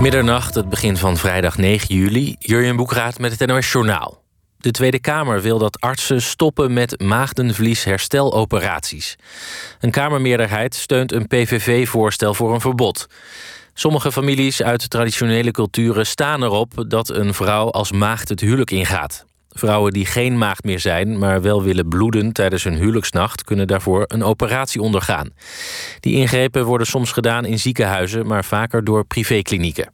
Middernacht, het begin van vrijdag 9 juli. Jurjen Boekraat met het NOS Journaal. De Tweede Kamer wil dat artsen stoppen met maagdenvlieshersteloperaties. Een Kamermeerderheid steunt een PVV-voorstel voor een verbod. Sommige families uit traditionele culturen staan erop dat een vrouw als maagd het huwelijk ingaat. Vrouwen die geen maagd meer zijn, maar wel willen bloeden tijdens hun huwelijksnacht, kunnen daarvoor een operatie ondergaan. Die ingrepen worden soms gedaan in ziekenhuizen, maar vaker door privéklinieken.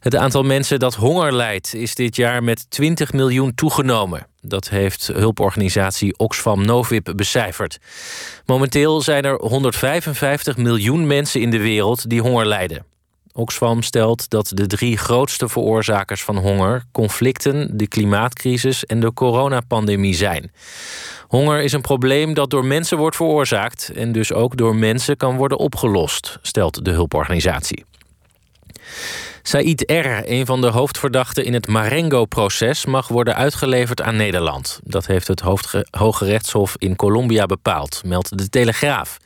Het aantal mensen dat honger lijdt is dit jaar met 20 miljoen toegenomen. Dat heeft hulporganisatie Oxfam Novib becijferd. Momenteel zijn er 155 miljoen mensen in de wereld die honger lijden. Oxfam stelt dat de drie grootste veroorzakers van honger conflicten, de klimaatcrisis en de coronapandemie zijn. Honger is een probleem dat door mensen wordt veroorzaakt en dus ook door mensen kan worden opgelost, stelt de hulporganisatie. Said R., een van de hoofdverdachten in het Marengo-proces, mag worden uitgeleverd aan Nederland. Dat heeft het Hoge Rechtshof in Colombia bepaald, meldt de Telegraaf.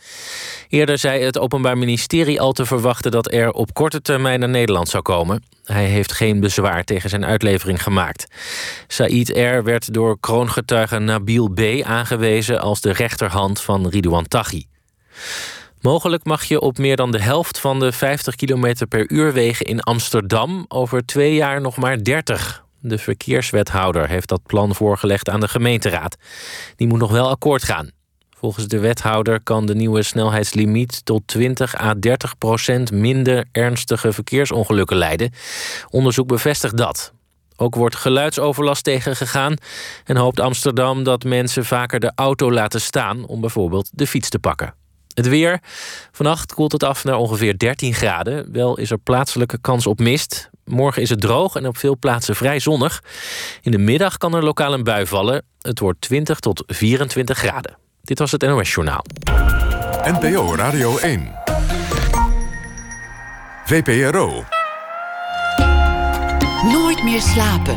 Eerder zei het Openbaar Ministerie al te verwachten dat R. op korte termijn naar Nederland zou komen. Hij heeft geen bezwaar tegen zijn uitlevering gemaakt. Said R. werd door kroongetuige Nabil B. aangewezen als de rechterhand van Ridouan Taghi. Mogelijk mag je op meer dan de helft van de 50 km per uur wegen in Amsterdam over twee jaar nog maar 30. De verkeerswethouder heeft dat plan voorgelegd aan de gemeenteraad. Die moet nog wel akkoord gaan. Volgens de wethouder kan de nieuwe snelheidslimiet tot 20 à 30 procent minder ernstige verkeersongelukken leiden. Onderzoek bevestigt dat. Ook wordt geluidsoverlast tegengegaan en hoopt Amsterdam dat mensen vaker de auto laten staan om bijvoorbeeld de fiets te pakken. Het weer. Vannacht koelt het af naar ongeveer 13 graden. Wel is er plaatselijke kans op mist. Morgen is het droog en op veel plaatsen vrij zonnig. In de middag kan er lokaal een bui vallen. Het wordt 20 tot 24 graden. Dit was het NOS Journaal. NPO Radio 1. VPRO. Nooit meer slapen.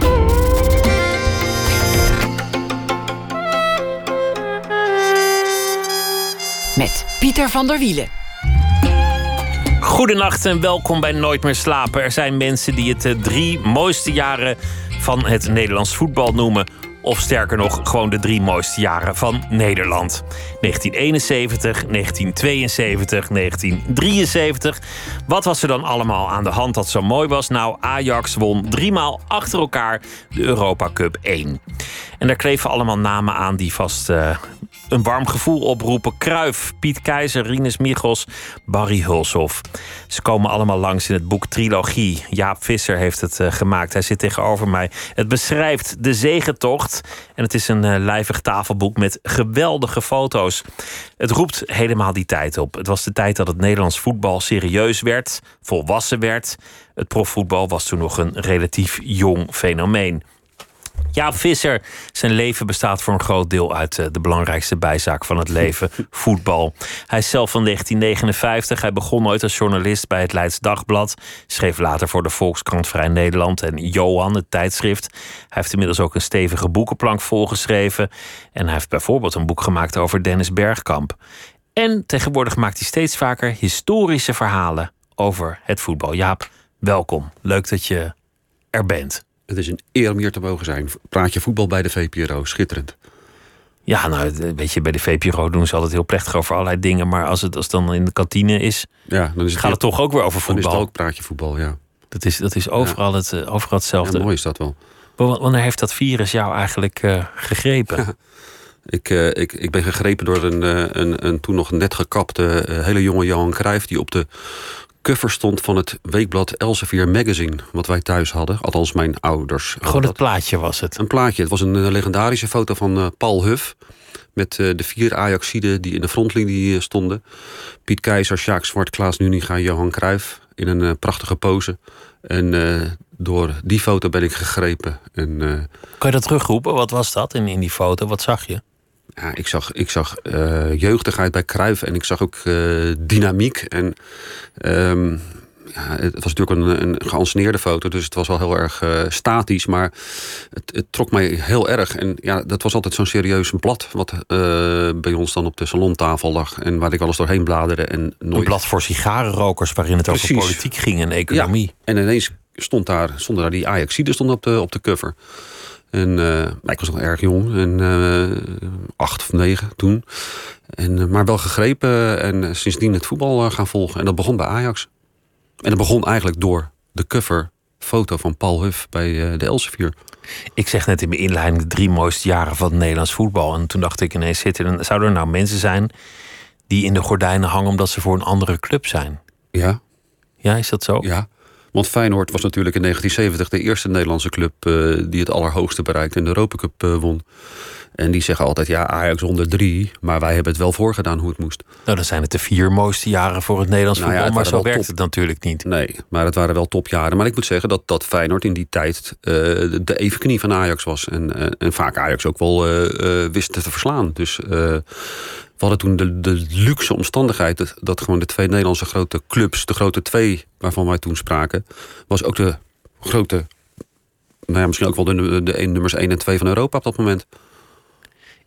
Met Pieter van der Wielen. Goedenacht en welkom bij Nooit meer slapen. Er zijn mensen die het de drie mooiste jaren van het Nederlands voetbal noemen. Of sterker nog, gewoon de drie mooiste jaren van Nederland. 1971, 1972, 1973. Wat was er dan allemaal aan de hand dat zo mooi was? Nou, Ajax won driemaal achter elkaar de Europa Cup 1. En daar kleven allemaal namen aan die vast uh, een warm gevoel oproepen. Kruif, Piet Keizer, Rinus Michels, Barry Hulshoff. Ze komen allemaal langs in het boek Trilogie. Jaap Visser heeft het uh, gemaakt. Hij zit tegenover mij. Het beschrijft de zegentocht. En het is een uh, lijvig tafelboek met geweldige foto's. Het roept helemaal die tijd op. Het was de tijd dat het Nederlands voetbal serieus werd, volwassen werd. Het profvoetbal was toen nog een relatief jong fenomeen. Jaap Visser, zijn leven bestaat voor een groot deel uit eh, de belangrijkste bijzaak van het leven, voetbal. Hij is zelf van 1959. Hij begon ooit als journalist bij het Leids Dagblad. Schreef later voor de Volkskrant Vrij Nederland en Johan, het tijdschrift. Hij heeft inmiddels ook een stevige boekenplank volgeschreven. En hij heeft bijvoorbeeld een boek gemaakt over Dennis Bergkamp. En tegenwoordig maakt hij steeds vaker historische verhalen over het voetbal. Jaap, welkom. Leuk dat je er bent. Het is een eer om hier te mogen zijn. Praat je voetbal bij de VPRO, schitterend. Ja, nou, weet je, bij de VPRO doen ze altijd heel plechtig over allerlei dingen. Maar als het als dan in de kantine is, ja, dan is het gaat het toch ook weer over voetbal. Dan is het ook praatje voetbal, ja. Dat is, dat is overal, het, eh, overal hetzelfde. Ja, mooi is dat wel. Wanneer heeft dat virus jou eigenlijk uh, gegrepen? ik, uh, ik, ik ben gegrepen door een, een, een toen nog net gekapte hele jonge Johan Cruijff... die op de cover stond van het weekblad Elsevier Magazine, wat wij thuis hadden. Althans, mijn ouders. Gewoon het plaatje was het? Een plaatje. Het was een eh, legendarische foto van uh, Paul Huff. Met uh, de vier Ajaxiden die in de frontlinie stonden. Piet Keizer, Sjaak Zwart, Klaas Nuninga, Johan Cruijff. In een prachtige pose. En door die foto ben ik gegrepen. En, kan je dat terugroepen? Wat was dat in, in die foto? Wat zag je? Ja, ik zag, ik zag uh, jeugdigheid bij Cruijff en ik zag ook uh, dynamiek. En um, ja, het was natuurlijk een, een geanceneerde foto, dus het was wel heel erg uh, statisch. Maar het, het, trok mij heel erg. En ja, dat was altijd zo'n serieus blad. Wat bij ons dan op de salontafel lag. En waar ik alles doorheen bladerde. En nooit... Een blad voor sigarenrokers waarin het Precies. over politiek ging en economie. Ja, en ineens stond daar, stonden daar die Ajaxide stond op de, op de cover. En uh, ik was nog erg jong, en, uh, acht of negen toen. En, uh, maar wel gegrepen en sindsdien het voetbal gaan volgen. En dat begon bij Ajax. En dat begon eigenlijk door de cover foto van Paul Huff bij de Elsevier. Ik zeg net in mijn inleiding de drie mooiste jaren van het Nederlands voetbal. En toen dacht ik ineens, zitten, zouden er nou mensen zijn die in de gordijnen hangen omdat ze voor een andere club zijn? Ja. Ja, is dat zo? Ja. Want Feyenoord was natuurlijk in 1970 de eerste Nederlandse club uh, die het allerhoogste bereikte en de Europa Cup uh, won. En die zeggen altijd, ja, Ajax onder drie, maar wij hebben het wel voorgedaan hoe het moest. Nou, dan zijn het de vier mooiste jaren voor het Nederlands nou voetbal, maar zo werkt top... het natuurlijk niet. Nee, maar het waren wel topjaren. Maar ik moet zeggen dat, dat Feyenoord in die tijd uh, de evenknie van Ajax was. En, en vaak Ajax ook wel wist te verslaan. Dus hadden toen de, de luxe omstandigheid dat, gewoon de twee Nederlandse grote clubs, de grote twee waarvan wij toen spraken, was ook de grote, nou ja, misschien ook wel de, de, de nummers 1 en 2 van Europa op dat moment.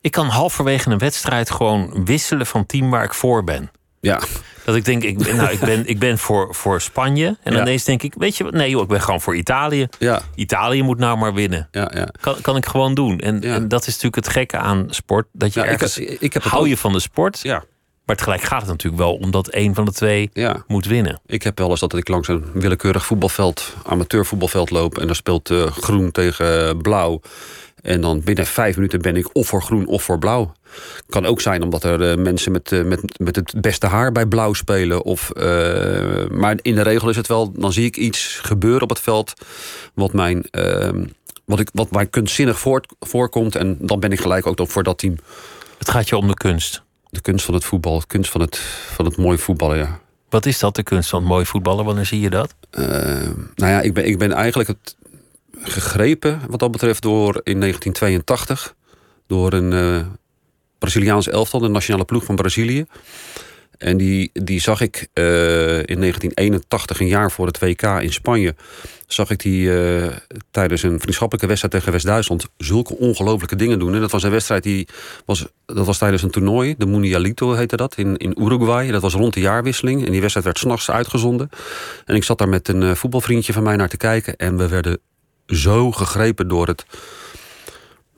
Ik kan halverwege een wedstrijd gewoon wisselen van team waar ik voor ben. Ja. Dat ik denk, ik ben, nou, ik ben, ik ben voor, voor Spanje. En ja. ineens denk ik, weet je wat? Nee joh, ik ben gewoon voor Italië. Ja. Italië moet nou maar winnen. Ja, ja. Kan, kan ik gewoon doen. En, en dat is natuurlijk het gekke aan sport. Dat je ergens, ik, ik heb hou je van de sport. Ja. Maar tegelijk gaat het natuurlijk wel omdat één van de twee ja. moet winnen. Ik heb wel eens dat ik langs een willekeurig voetbalveld, amateurvoetbalveld loop. En dan speelt uh, groen tegen blauw. En dan binnen vijf minuten ben ik of voor groen of voor blauw. Kan ook zijn omdat er uh, mensen met, uh, met, met het beste haar bij blauw spelen. Of, uh, maar in de regel is het wel, dan zie ik iets gebeuren op het veld. wat, mijn, ehm, wat, ik, wat mij kunstzinnig voort, voorkomt. En dan ben ik gelijk ook voor dat team. Het gaat je om de kunst. De kunst van het voetbal, de kunst van het, van het mooie voetballen, ja. Wat is dat, de kunst van het mooie voetballen? Wanneer zie je dat? nou ja, ik ben, ik ben eigenlijk het, gegrepen wat dat betreft door in 1982 door een uh, Braziliaans elftal, de nationale ploeg van Brazilië. En die, die zag ik uh, in 1981, een jaar voor het WK in Spanje, zag ik die uh, tijdens een vriendschappelijke wedstrijd tegen West-Duitsland zulke ongelooflijke dingen doen. En dat was een wedstrijd die was, dat was tijdens een toernooi, de Mundialito heette dat, in, in Uruguay. Dat was rond de jaarwisseling en die wedstrijd werd s'nachts uitgezonden. En ik zat daar met een voetbalvriendje van mij naar te kijken en we werden zo gegrepen door het,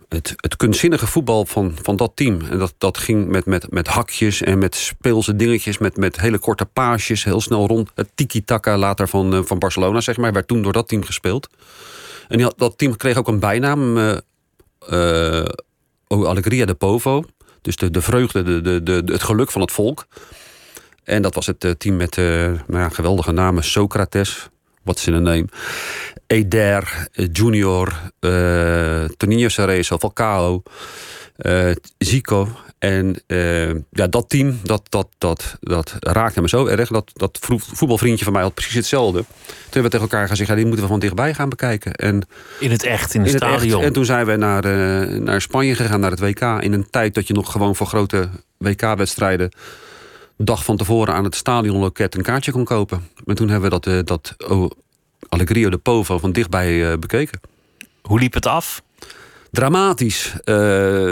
het, het kunstzinnige voetbal van, van dat team. En dat, dat ging met, met, met hakjes en met speelse dingetjes, met, met hele korte paasjes, heel snel rond. Het tiki-taka later van, uh, van Barcelona, zeg maar, werd toen door dat team gespeeld. En dat team kreeg ook een bijnaam, uh, uh, Alegria de Povo. Dus de, de vreugde, de, de, de, het geluk van het volk. En dat was het team met nou ja, geweldige namen. Socrates, what's in a name? Eder, eh, Junior, uh, Toninho Cerezo, Falcao, uh, Zico. En uh, ja, dat team, dat, dat, dat, dat raakte me zo erg. Dat, dat voetbalvriendje van mij had precies hetzelfde. Toen hebben we tegen elkaar gezegd, ja, die moeten we van dichtbij gaan bekijken. En in het echt, in het in stadion. Het en toen zijn we naar, uh, naar Spanje gegaan, naar het WK. In een tijd dat je nog gewoon voor grote WK-wedstrijden... dag van tevoren aan het stadionloket een kaartje kon kopen. En toen hebben we dat, dat oh, Allegrio de Povo van dichtbij uh, bekeken. Hoe liep het af? Dramatisch. Uh,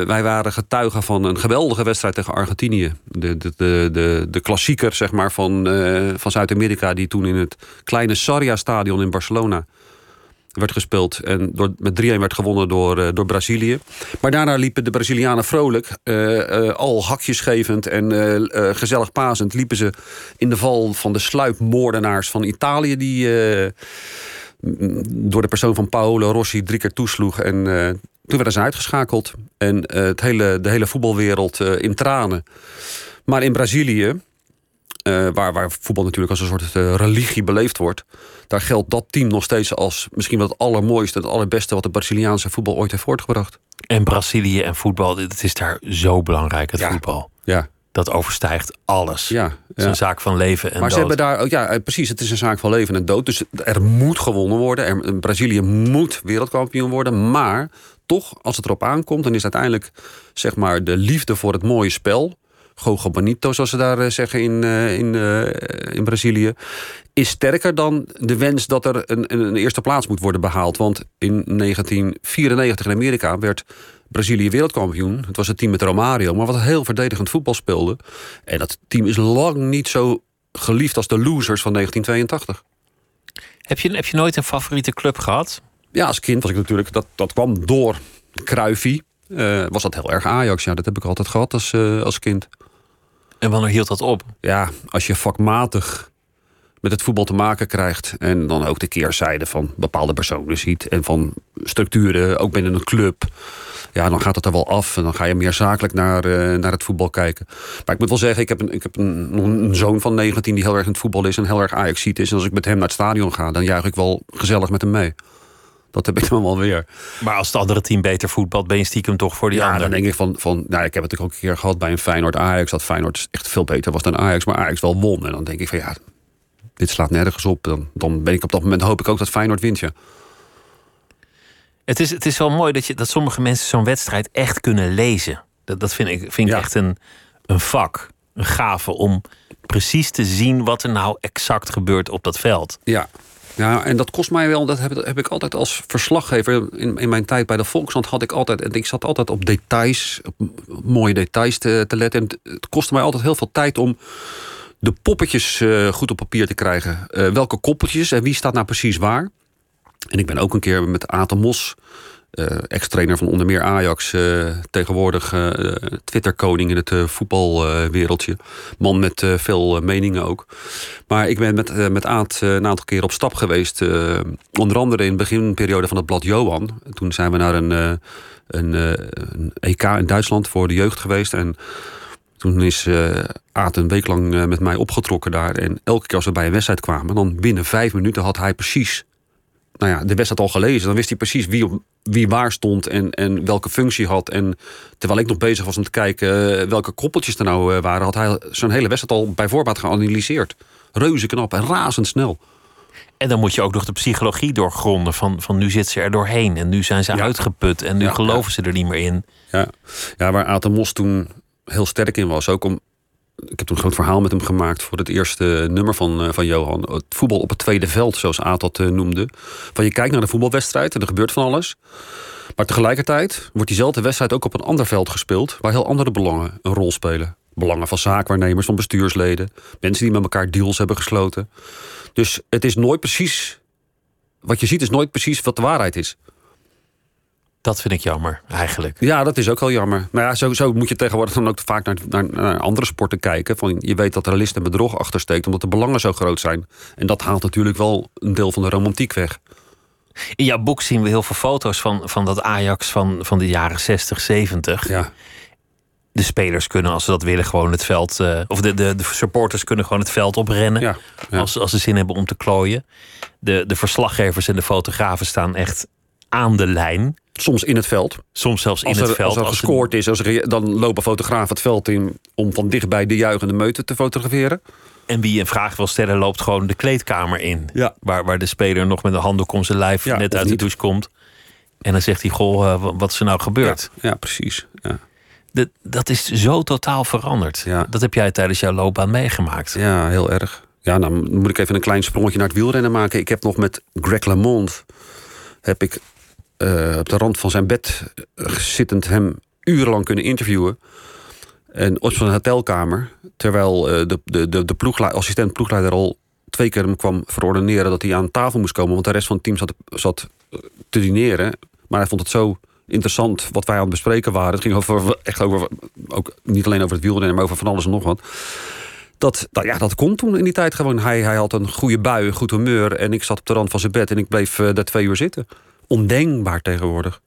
wij waren getuigen van een geweldige wedstrijd tegen Argentinië. De, de, de, de, de klassieker zeg maar, van, uh, van Zuid-Amerika... die toen in het kleine Sarria-stadion in Barcelona werd gespeeld. En door, met 3-1 werd gewonnen door, uh, door Brazilië. Maar daarna liepen de Brazilianen vrolijk. Uh, uh, al hakjesgevend en gezellig pazend... liepen ze in de val van de sluipmoordenaars van Italië... die door de persoon van Paolo Rossi drie keer toesloeg. En toen werden ze uitgeschakeld. En het hele, de hele voetbalwereld in tranen. Maar in Brazilië waar, waar voetbal natuurlijk als een soort religie beleefd wordt. Daar geldt dat team nog steeds als misschien wel het allermooiste, het allerbeste wat de Braziliaanse voetbal ooit heeft voortgebracht. En Brazilië en voetbal, het is daar zo belangrijk, het voetbal. Ja. Dat overstijgt alles. Ja, Het is een zaak van leven en maar ze hebben daar, ja, eh, precies, het is een zaak van leven en dood. Dus er moet gewonnen worden. Er, Brazilië moet wereldkampioen worden. Maar toch, als het erop aankomt, dan is uiteindelijk zeg maar de liefde voor het mooie spel Gogo Bonito, zoals ze daar eh, zeggen in, eh, in, eh, in Brazilië, is sterker dan de wens dat er een, een, eerste plaats moet worden behaald. Want in 1994 in Amerika werd Brazilië wereldkampioen. Het was het team met Romario, maar wat heel verdedigend voetbal speelde. En dat team is lang niet zo geliefd als de losers van 1982. Heb je, heb je nooit een favoriete club gehad? Ja, als kind was ik natuurlijk... Dat, dat kwam door Kruifie. Uh, was dat heel erg Ajax. Ja, dat heb ik altijd gehad als, uh, als kind. En wanneer hield dat op? Ja, als je vakmatig met het voetbal te maken krijgt. En dan ook de keerzijde van bepaalde personen ziet. En van structuren, ook binnen een club. Ja, dan gaat het er wel af. En dan ga je meer zakelijk naar, uh, naar het voetbal kijken. Maar ik moet wel zeggen, ik heb, een, ik heb een, zoon van 19 die heel erg in het voetbal is. En heel erg ajax ziet is. En als ik met hem naar het stadion ga, dan juich ik wel gezellig met hem mee. Dat heb ik dan wel weer. Maar als het andere team beter voetbalt, ben je stiekem toch voor die ja, andere? dan denk ik van, van nou, ik heb het ook een keer gehad bij een Feyenoord Ajax. Dat Feyenoord echt veel beter was dan Ajax, maar Ajax wel won. En dan denk ik van ja, dit slaat nergens op. Dan, dan ben ik op dat moment hoop ik ook dat Feyenoord wint. Ja. Het, is, het is wel mooi dat, je, dat sommige mensen zo'n wedstrijd echt kunnen lezen. Dat, dat vind ik, vind ik echt een, een vak, een gave om precies te zien wat er nou exact gebeurt op dat veld. Ja, ja, en dat kost mij wel, dat heb, heb ik altijd als verslaggever. In, in mijn tijd bij de Volkskrant had ik altijd. En ik zat altijd op details, op mooie details te, te letten. En het kostte mij altijd heel veel tijd om de poppetjes uh, goed op papier te krijgen. Uh, welke koppeltjes en wie staat nou precies waar. En ik ben ook een keer met Aten Mos, ex-trainer van onder meer Ajax, tegenwoordig Twitter-koning in het voetbalwereldje. Man met veel meningen ook. Maar ik ben met, met Aad een aantal keer op stap geweest. onder andere in de beginperiode van het blad Johan. Toen zijn we naar een, een, EK in Duitsland voor de jeugd geweest. En toen is uh, Aad een week lang met mij opgetrokken daar. En elke keer als we bij een wedstrijd kwamen, dan binnen vijf minuten had hij precies nou ja, de wedstrijd al gelezen. Dan wist hij precies wie, op, wie waar stond en, en welke functie had. En terwijl ik nog bezig was om te kijken uh, welke koppeltjes er nou waren, had hij zijn hele wedstrijd al bij voorbaat geanalyseerd. Reuze knap en razendsnel. En dan moet je ook nog de psychologie doorgronden. Van, van nu zit ze er doorheen en nu zijn ze ja. uitgeput en nu ja, geloven ja. ze er niet meer in. Ja, ja waar Aten Mos toen heel sterk in was. Ook om, ik heb een groot verhaal met hem gemaakt voor het eerste nummer van, uh, van Johan. Het voetbal op het tweede veld, zoals Aad dat uh, noemde. Van je kijkt naar de voetbalwedstrijd en er gebeurt van alles. Maar tegelijkertijd wordt diezelfde wedstrijd ook op een ander veld gespeeld... waar heel andere belangen een rol spelen. Belangen van zaakwaarnemers, van bestuursleden. Mensen die met elkaar deals hebben gesloten. Dus het is nooit precies... Wat je ziet is nooit precies wat de waarheid is. Dat vind ik jammer, eigenlijk. Ja, dat is ook wel jammer. Maar ja, zo, zo moet je tegenwoordig dan ook vaak naar, naar, naar andere sporten kijken. Van, je weet dat er list en bedrog achter steekt, omdat de belangen zo groot zijn. En dat haalt natuurlijk wel een deel van de romantiek weg. In jouw boek zien we heel veel foto's van, van dat Ajax van, van de jaren 60, 70. Ja. De spelers kunnen, als ze dat willen, gewoon het veld. Uh, of de, de, de supporters kunnen gewoon het veld oprennen. Ja, ja. Als, als ze zin hebben om te klooien. De, de verslaggevers en de fotografen staan echt aan de lijn. Soms in het veld. Soms zelfs in als er, het veld. Als er gescoord is, als er, dan lopen fotografen het veld in om van dichtbij de juichende meute te fotograferen. En wie een vraag wil stellen, loopt gewoon de kleedkamer in. Ja. Waar, waar de speler nog met een handdoek om zijn lijf Ja, net uit de niet. douche komt. En dan zegt hij, goh, eh, wat is er nou gebeurd? Ja, ja precies. Ja. De- dat is zo totaal veranderd. Ja. Dat heb jij tijdens jouw loopbaan meegemaakt. ja, heel erg. Ja, nou moet ik even een klein sprongetje naar het wielrennen maken. Ik heb nog met Greg LeMond... heb ik eh, op de rand van zijn bed eh, zittend hem urenlang kunnen interviewen. En op zijn hotelkamer, terwijl eh, de, de, de, de assistent ploegleider al twee keer hem kwam verordeneren dat hij aan tafel moest komen, want de rest van het team zat, zat te dineren. Maar hij vond het zo interessant wat wij aan het bespreken waren. Het ging over, echt over, ook niet alleen over het wielrennen, maar over van alles en nog wat. Dat, nou ja, dat kon toen in die tijd gewoon. Hij, hij had een goede bui, een goed humeur. En ik zat op de rand van zijn bed en ik bleef daar twee uur zitten. Ondenkbaar tegenwoordig.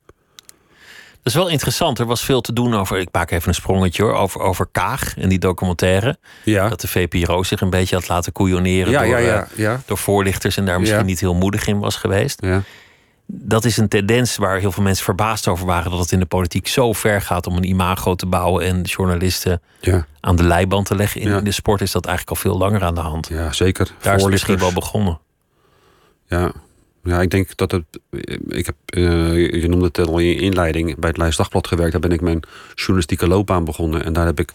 Dat is wel interessant. Er was veel te doen over, ik maak even een sprongetje hoor, over, over Kaag en die documentaire. Ja, Dat de VPRO zich een beetje had laten koeioneren ja, door, ja, eh, ja, door voorlichters en daar misschien niet heel moedig in was geweest. ja. Dat is een tendens waar heel veel mensen verbaasd over waren. Dat het in de politiek zo ver gaat om een imago te bouwen en journalisten aan de leiband te leggen. In, in de sport is dat eigenlijk al veel langer aan de hand. ja zeker. Daar is het misschien wel begonnen. Ja. Ja, ik denk dat het. Ik heb, eh, je noemde het al in je inleiding. Bij het Leids Dagblad gewerkt. Daar ben ik mijn journalistieke loopbaan begonnen. En daar heb ik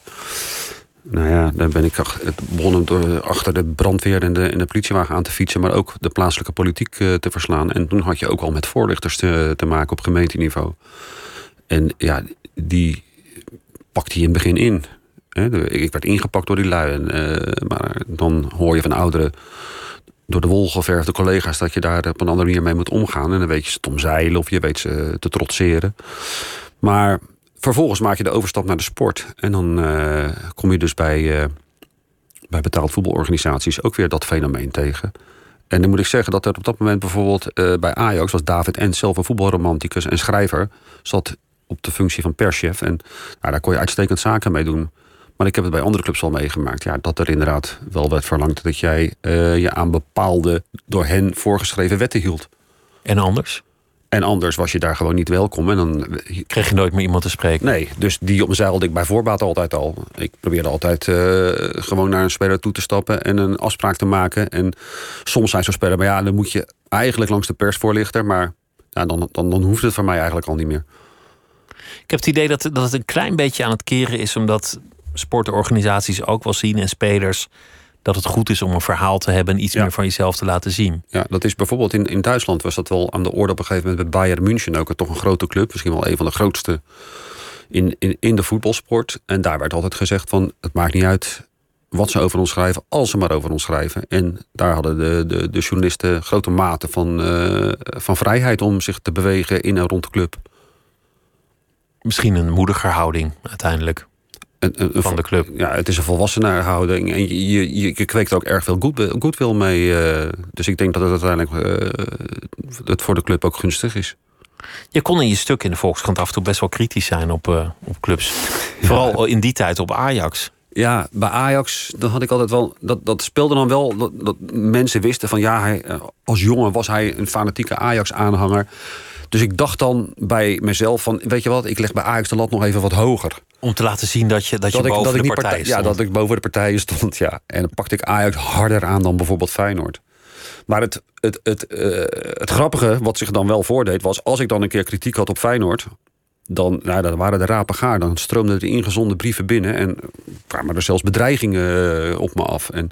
Nou ja, dan ben ik begonnen door achter de brandweer en de, de politiewagen aan te fietsen, maar ook de plaatselijke politiek eh, te verslaan. En toen had je ook al met voorlichters te, te maken op gemeenteniveau. En ja, die pakte je in het begin in. Ik werd ingepakt door die lui. En, eh, maar dan hoor je van ouderen door de wol geverfde collega's dat je daar op een andere manier mee moet omgaan. En dan weet je ze te omzeilen of je weet ze te trotseren. Maar vervolgens maak je de overstap naar de sport. En dan eh, kom je dus bij, eh, bij betaald voetbalorganisaties ook weer dat fenomeen tegen. En dan moet ik zeggen dat er op dat moment bijvoorbeeld eh, bij Ajax was David Ent zelf een voetbalromanticus en schrijver. Zat op de functie van perschef. En nou, daar kon je uitstekend zaken mee doen. Maar ik heb het bij andere clubs al meegemaakt. Ja, dat er inderdaad wel werd verlangd dat jij eh, je aan bepaalde door hen voorgeschreven wetten hield. En anders? En anders was je daar gewoon niet welkom. En dan Kreeg je nooit meer iemand te spreken? Nee, dus die omzeilde ik bij voorbaat altijd al. Ik probeerde altijd eh, gewoon naar een speler toe te stappen en een afspraak te maken. En soms zei zo'n speler, maar ja, dan moet je eigenlijk langs de persvoorlichter. Maar ja, dan, dan, dan hoeft het voor mij eigenlijk al niet meer. Ik heb het idee dat, dat het een klein beetje aan het keren is, omdat sportorganisaties ook wel zien en spelers dat het goed is om een verhaal te hebben en iets Ja. meer van jezelf te laten zien. Ja, dat is bijvoorbeeld in, in Duitsland was dat wel aan de orde op een gegeven moment bij Bayern München ook. Toch een grote club, misschien wel een van de grootste in, in, in de voetbalsport. En daar werd altijd gezegd van, het maakt niet uit wat ze over ons schrijven, als ze maar over ons schrijven. En daar hadden de, de, de journalisten grote mate van, eh, van vrijheid om zich te bewegen in en rond de club. Misschien een moediger houding uiteindelijk Een, een, een van de club. ja, het is een volwassenenhouding. En je, je, kweekt er ook erg veel goed, goodwill mee. eh, dus ik denk dat het uiteindelijk eh, het voor de club ook gunstig is. Je kon in je stuk in de Volkskrant af en toe best wel kritisch zijn op, eh, op clubs. Vooral in die tijd op Ajax. Ja, bij Ajax, dan had ik altijd wel. Dat, dat speelde dan wel. Dat, dat mensen wisten van ja, hij, als jongen was hij een fanatieke Ajax-aanhanger. Dus ik dacht dan bij mezelf van, weet je wat, ik leg bij Ajax de lat nog even wat hoger. Om te laten zien dat je, dat je ik, boven dat ik de partijen partij- Ja, stond. dat ik boven de partijen stond, ja. En dan pakte ik Ajax harder aan dan bijvoorbeeld Feyenoord. Maar het, het, het, eh, het grappige, wat zich dan wel voordeed, was als ik dan een keer kritiek had op Feyenoord. Dan, nou, dan waren de rapen gaar. Dan stroomden er ingezonde brieven binnen. En kwamen er zelfs bedreigingen eh, op me af. En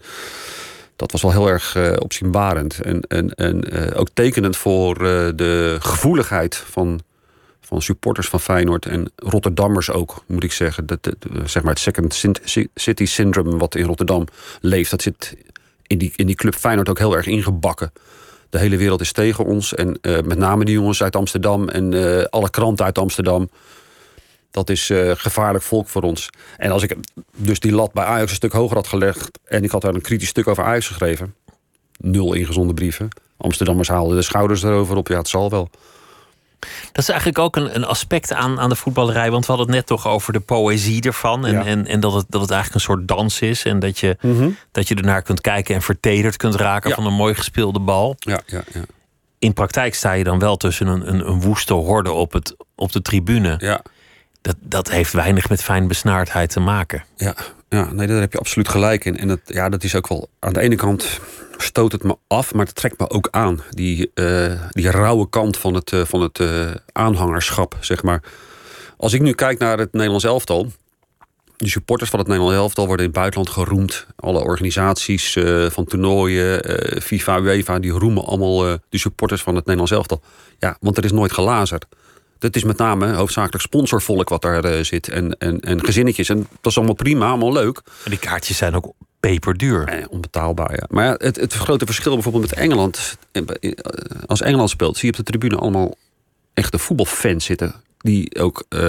dat was wel heel erg eh, opzienbarend. En, en, en eh, ook tekenend voor eh, de gevoeligheid van, van supporters van Feyenoord. En Rotterdammers ook, moet ik zeggen. Dat, zeg maar het second city syndrome wat in Rotterdam leeft. Dat zit in die, in die club Feyenoord ook heel erg ingebakken. De hele wereld is tegen ons. En met name die jongens uit Amsterdam en alle kranten uit Amsterdam. Dat is eh, gevaarlijk volk voor ons. En als ik dus die lat bij Ajax een stuk hoger had gelegd... en ik had daar een kritisch stuk over Ajax geschreven... nul ingezonde brieven. Amsterdammers haalden de schouders erover op. Ja, het zal wel. Dat is eigenlijk ook een, een aspect aan, aan de voetballerij. Want we hadden het net toch over de poëzie ervan. En, Ja. en, en dat, het, dat het eigenlijk een soort dans is. En dat je, dat je ernaar kunt kijken en vertederd kunt raken Ja. van een mooi gespeelde bal. Ja, ja, ja. In praktijk sta je dan wel tussen een, een, een woeste horde op, het, op de tribune. ja. Dat, dat heeft weinig met fijn besnaardheid te maken. Ja, ja nee, daar heb je absoluut gelijk in. En dat, ja, dat is ook wel. Aan de ene kant stoot het me af, maar het trekt me ook aan. Die, eh, die rauwe kant van het, eh, van het eh, aanhangerschap, zeg maar. Als ik nu kijk naar het Nederlands elftal. De supporters van het Nederlands elftal worden in het buitenland geroemd. Alle organisaties van toernooien, FIFA, UEFA, die roemen allemaal de supporters van het Nederlands elftal. Ja, want er is nooit gelazerd. Het is met name hoofdzakelijk sponsorvolk wat daar eh, zit. En, en, en gezinnetjes. En dat is allemaal prima, allemaal leuk. En die kaartjes zijn ook peperduur. Eh, onbetaalbaar, ja. Maar ja, het, het grote verschil bijvoorbeeld met Engeland. eh, Als Engeland speelt, zie je op de tribune allemaal echte voetbalfans zitten. Die ook eh,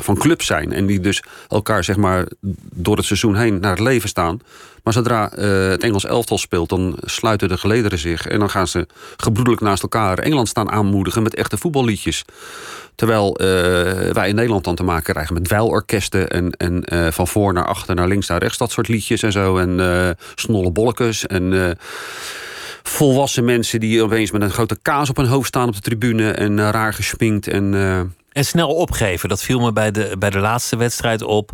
van club zijn. En die dus elkaar zeg maar door het seizoen heen naar het leven staan. Maar zodra eh, het Engels elftal speelt, dan sluiten de gelederen zich. En dan gaan ze gebroedelijk naast elkaar Engeland staan aanmoedigen met echte voetballiedjes. Terwijl eh, wij in Nederland dan te maken krijgen met dweilorkesten. En, en van voor naar achter, naar links naar rechts. Dat soort liedjes en zo. En snolle bolletjes. En volwassen mensen die opeens met een grote kaas op hun hoofd staan op de tribune. En raar gesminkt. En En snel opgeven. Dat viel me bij de, bij de laatste wedstrijd op.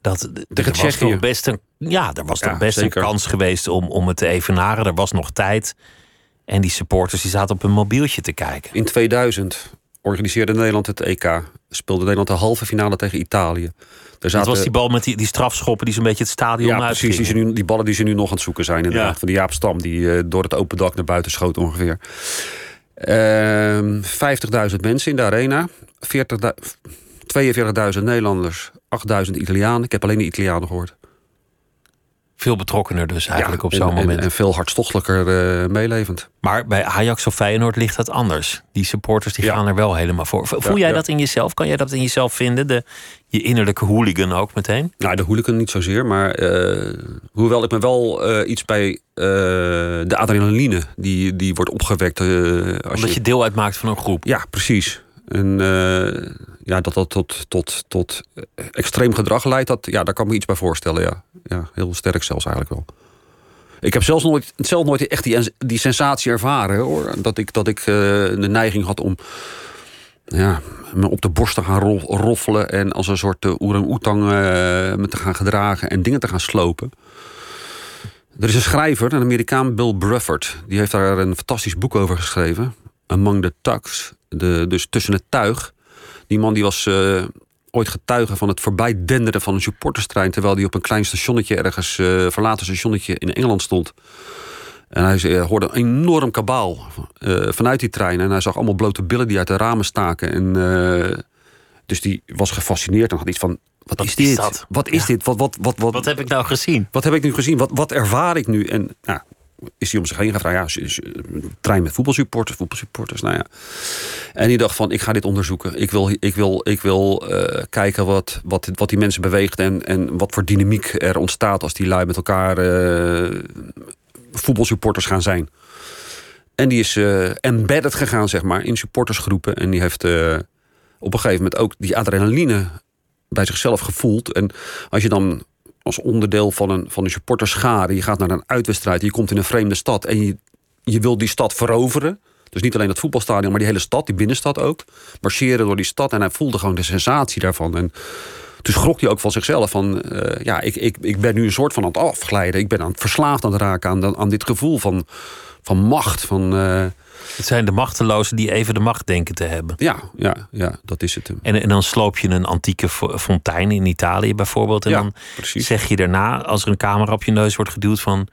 Dat, er was toch best een, ja, er was Ja, toch best zeker. een kans geweest om, om het te evenaren. Er was nog tijd. En die supporters die zaten op hun mobieltje te kijken. in 2000 organiseerde Nederland het EK. Speelde Nederland de halve finale tegen Italië. Er Dat was die bal met die, die strafschoppen die zo'n beetje het stadion ja, precies. Die, ze nu, die ballen die ze nu nog aan het zoeken zijn. Inderdaad. Ja. Van die Jaap Stam die eh, door het open dak naar buiten schoot ongeveer. Ehm 50.000 mensen in de arena. 40.000 42.000 Nederlanders. 8.000 Italianen. Ik heb alleen de Italianen gehoord. Veel betrokkener dus eigenlijk Ja, op zo'n en- moment. En, en veel hartstochtelijker eh, meelevend. Maar bij Ajax of Feyenoord ligt dat anders. Die supporters die Ja. gaan er wel helemaal voor. Voel Ja, jij dat in jezelf? Kan jij dat in jezelf vinden? De, je innerlijke hooligan ook meteen? Nou, de hooligan niet zozeer, maar eh, hoewel ik me wel eh, iets bij de adrenaline die, die wordt opgewekt. als Omdat je deel uitmaakt van een groep. Ja, precies. En ja, dat dat tot, tot, tot extreem gedrag leidt, dat, ja, daar kan ik me iets bij voorstellen. Ja. ja, heel sterk zelfs eigenlijk wel. Ik heb zelfs nooit, zelf nooit echt die, die sensatie ervaren hoor. Dat ik, dat ik eh, de neiging had om ja, me op de borst te gaan ro- roffelen. En als een soort uh, orang-oetang eh, me te gaan gedragen en dingen te gaan slopen. Er is een schrijver, een Amerikaan, Bill Brufford. Die heeft daar een fantastisch boek over geschreven. Among the Tugs. De, dus tussen het tuig. Die man die was eh, ooit getuige van het voorbij denderen van een supporterstrein... terwijl hij op een klein stationnetje ergens, eh, verlaten stationnetje in Engeland stond. En hij eh, hoorde een enorm kabaal vanuit die trein. En hij zag allemaal blote billen die uit de ramen staken. En, dus die was gefascineerd en had iets van... Wat, Wat is dit? Wat is dit? Wat, wat, wat, wat, Wat heb ik nou gezien? wat heb ik nu gezien? Wat, wat ervaar ik nu? En nou, is hij om zich heen. Ja, s- s- een trein met voetbalsupporters, voetbalsupporters. Nou ja. En die dacht van, ik ga dit onderzoeken. Ik wil, ik wil, ik wil eh, kijken wat, wat, wat die mensen beweegt... En, en wat voor dynamiek er ontstaat als die lui met elkaar eh, voetbalsupporters gaan zijn. En die is eh, embedded gegaan, zeg maar, in supportersgroepen. En die heeft op een gegeven moment ook die adrenaline bij zichzelf gevoeld. En als je dan als onderdeel van een, van een je gaat naar een uitwedstrijd, je komt in een vreemde stad... en je, je wil die stad veroveren... Dus niet alleen het voetbalstadion, maar die hele stad, die binnenstad ook. Marcheren door die stad en hij voelde gewoon de sensatie daarvan. En toen schrok hij ook van zichzelf. Van, eh, ja, ik, ik, ik ben nu een soort van aan het afglijden. Ik ben aan het verslaafd aan het raken aan, aan dit gevoel van, van macht. Van, eh, Het zijn de machtelozen die even de macht denken te hebben. ja, ja, ja, dat is het. En, en dan sloop je een antieke fo- fontein in Italië bijvoorbeeld. En Ja, dan precies. zeg je daarna, als er een camera op je neus wordt geduwd van...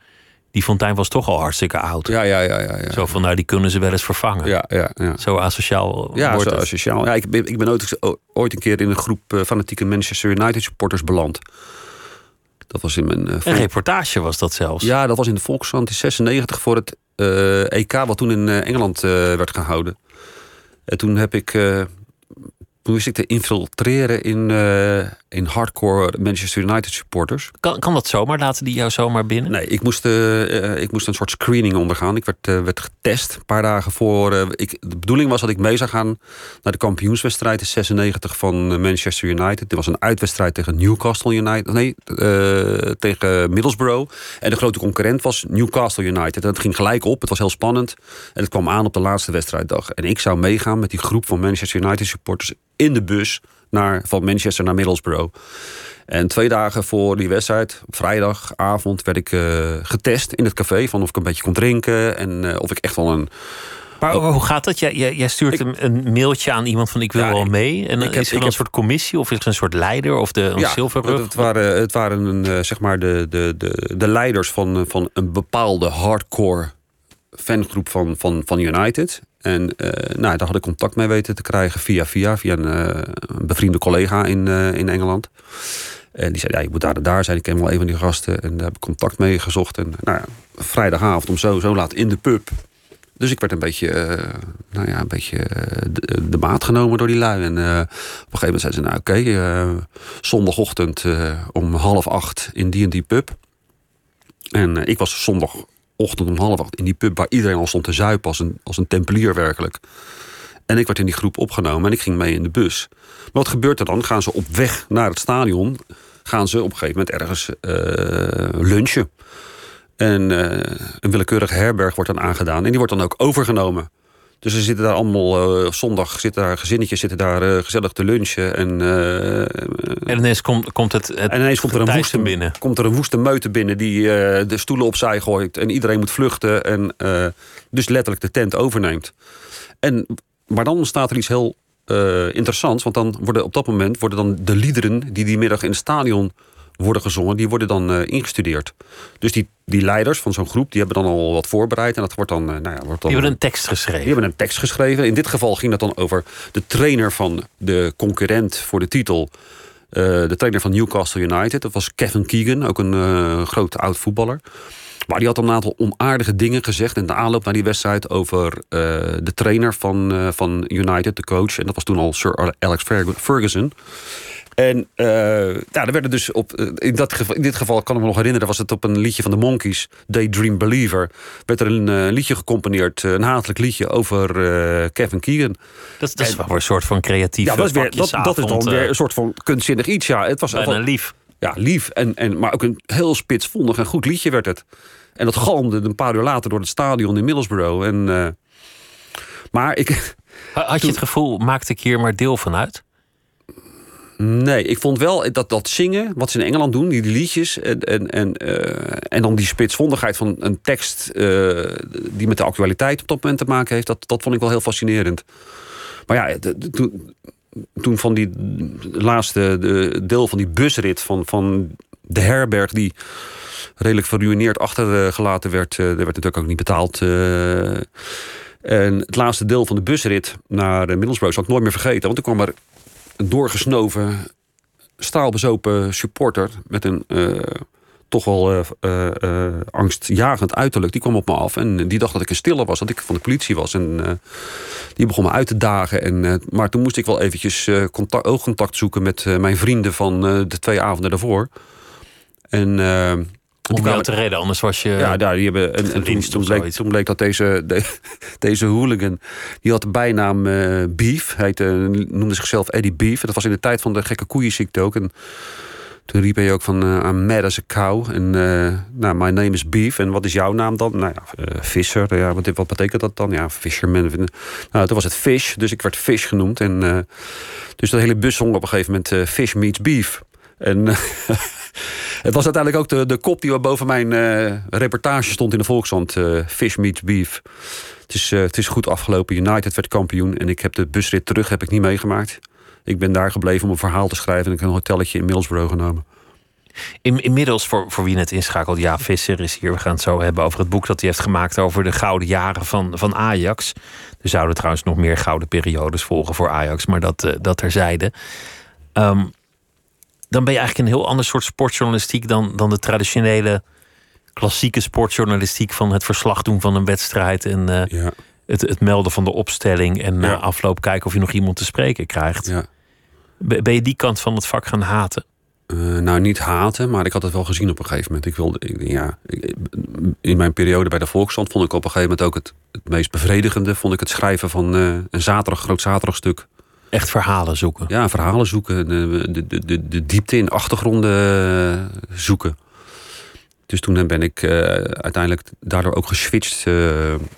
die fontein was toch al hartstikke oud. Ja, ja, ja, ja. ja. Zo van, nou, die kunnen ze wel eens vervangen. Ja, ja, ja. Zo asociaal Ja, wordt zo het. asociaal. Ja, ik ben, ik ben ooit, ooit een keer in een groep eh, fanatieke Manchester United supporters beland. Dat was in mijn... eh, Een reportage was dat zelfs. ja, dat was in de Volkskrant in 96 voor het eh, EK... wat toen in eh, Engeland werd gehouden. En toen heb ik... toen wist ik te infiltreren in, in hardcore Manchester United supporters. Kan, kan dat zomaar? Laten die jou zomaar binnen? Nee, ik moest, eh, ik moest een soort screening ondergaan. Ik werd, eh, werd getest een paar dagen voor. eh, ik, de bedoeling was dat ik mee zou gaan naar de kampioenswedstrijd in 96 van Manchester United. Dit was een uitwedstrijd tegen Newcastle United. Nee, tegen Middlesbrough. En de grote concurrent was Newcastle United. En het ging gelijk op. Het was heel spannend. En het kwam aan op de laatste wedstrijddag. En ik zou meegaan met die groep van Manchester United supporters in de bus naar, van Manchester naar Middlesbrough. En twee dagen voor die wedstrijd, op vrijdagavond, werd ik eh, getest in het café. Van of ik een beetje kon drinken en eh, of ik echt wel een. Maar hoe gaat dat? Jij, jij, stuurt Ik- een, mailtje aan iemand van ik wil Ja, wel mee. En dan ik heb- is er dan een heb- soort commissie of is er een soort leider of de, een zilverrug? Het waren, het waren een, eh, zeg maar de, de, de, de leiders van, van een bepaalde hardcore fangroep van, van, van United. En eh, nou, daar had ik contact mee weten te krijgen via via, via een, eh, een bevriende collega in, eh, in Engeland. En die zei, ja, je moet daar en daar zijn. Ik ken wel een van die gasten. En daar heb ik contact mee gezocht. En nou ja, vrijdagavond om zo, zo laat in de pub. Dus ik werd een beetje, nou ja, een beetje de, maat genomen door die lui. En op een gegeven moment zeiden ze, nou oké, zondagochtend om half acht in die en die pub. En ik was zondagochtend om half acht in die pub waar iedereen al stond te zuipen als een, als een tempelier werkelijk. En ik werd in die groep opgenomen en ik ging mee in de bus. Maar wat gebeurt er dan? Gaan ze op weg naar het stadion, gaan ze op een gegeven moment ergens eh, lunchen. En eh, een willekeurige herberg wordt dan aangedaan. En die wordt dan ook overgenomen. Dus er zitten daar allemaal, eh, zondag zitten daar gezinnetjes zitten daar eh, gezellig te lunchen. En, eh, En ineens komt, komt het, het en ineens komt er, een woeste, binnen. komt er een woeste meute binnen die de stoelen opzij gooit. En iedereen moet vluchten. En dus letterlijk de tent overneemt. En maar dan ontstaat er iets heel interessants. Want dan worden op dat moment worden dan de liederen die die middag in het stadion worden gezongen, die worden dan uh, ingestudeerd. Dus die, die leiders van zo'n groep, die hebben dan al wat voorbereid. En dat wordt dan. Uh, nou ja, wordt dan die hebben een tekst geschreven. Die hebben een tekst geschreven. In dit geval ging dat dan over de trainer van de concurrent voor de titel. de trainer van Newcastle United. Dat was Kevin Keegan, ook een groot oud voetballer. Maar die had een aantal onaardige dingen gezegd in de aanloop naar die wedstrijd over uh, de trainer van, uh, van United, de coach. En dat was toen al Sir Alex Ferguson. En uh, ja, er werden dus op, in, dat geval, in dit geval kan ik me nog herinneren, was het op een liedje van de Monkeys, Daydream Believer, werd er een uh, liedje gecomponeerd, een hatelijk liedje over uh, Kevin Keegan. Dat, dat is wel een soort van creatief. Ja, dat is, weer, dat, dat is dan weer een soort van kunstzinnig iets. Ja, het was bijna lief. Ja, lief. En, en, maar ook een heel spitsvondig en goed liedje werd het. En dat galmde een paar uur later door het stadion in Middlesbrough. En, maar ik. Had je het gevoel, maakte ik hier maar deel van uit? Nee, ik vond wel dat, dat zingen, wat ze in Engeland doen, die, liedjes. En, en, en, uh, en dan die spitsvondigheid van een tekst uh, die met de actualiteit op dat moment te maken heeft. Dat, dat vond ik wel heel fascinerend. Maar ja, toen, toen van die laatste de deel van die busrit van, van de herberg die redelijk verruineerd achtergelaten werd. Eh, er werd natuurlijk ook niet betaald. Eh. en het laatste deel van de busrit naar Middlesbrough zal ik nooit meer vergeten. Want toen kwam er doorgesnoven, straalbezopen supporter met een uh, toch wel uh, uh, angstjagend uiterlijk. Die kwam op me af en die dacht dat ik een stille was, dat ik van de politie was. En die begon me uit te dagen. En, maar toen moest ik wel eventjes contact, oogcontact zoeken met mijn vrienden van de twee avonden daarvoor. En om jou te redden, anders was je. Ja, daar, die hebben, en, en toen, toen, bleek, toen, bleek, dat deze, de, deze hooligan. die had de bijnaam uh, Beef. Hij uh, noemde zichzelf Eddie Beef. Dat was in de tijd van de gekke koeienziekte ook. En toen riep hij ook van uh, I'm mad as a cow. En nou, my name is Beef. En wat is jouw naam dan? Nou ja, Visser. Ja, wat, wat betekent dat dan? Ja, Fisherman. Nou, toen was het Fish. Dus ik werd Fish genoemd. En dus dat hele bus zong op een gegeven moment Fish meets Beef. En Het was uiteindelijk ook de, de kop die boven mijn uh, reportage stond in de Volkshand. Uh, Fish meets beef. Het is, het is goed afgelopen. United werd kampioen. En ik heb de busrit terug heb ik niet meegemaakt. Ik ben daar gebleven om een verhaal te schrijven. En ik heb een hotelletje in Middlesbrough genomen. In, inmiddels, voor, voor wie net inschakelt, ja, Visser is hier. We gaan het zo hebben over het boek dat hij heeft gemaakt over de gouden jaren van, van Ajax. Er zouden trouwens nog meer gouden periodes volgen voor Ajax, maar dat, uh, dat terzijde. Um, dan ben je eigenlijk een heel ander soort sportjournalistiek dan, dan de traditionele klassieke sportjournalistiek van het verslag doen van een wedstrijd en uh, ja. het, het melden van de opstelling en na ja. afloop kijken of je nog iemand te spreken krijgt. Ja. Ben je die kant van het vak gaan haten? Uh, nou, niet haten, maar ik had het wel gezien op een gegeven moment. Ik wilde, ik, ja, in mijn periode bij de Volksstand vond ik op een gegeven moment ook het, het meest bevredigende. Vond ik het schrijven van uh, een zaterdag, groot zaterdagstuk Echt verhalen zoeken. Ja, verhalen zoeken. De, de, de, de diepte in achtergronden eh, zoeken. Dus toen ben ik uh, uiteindelijk daardoor ook geswitcht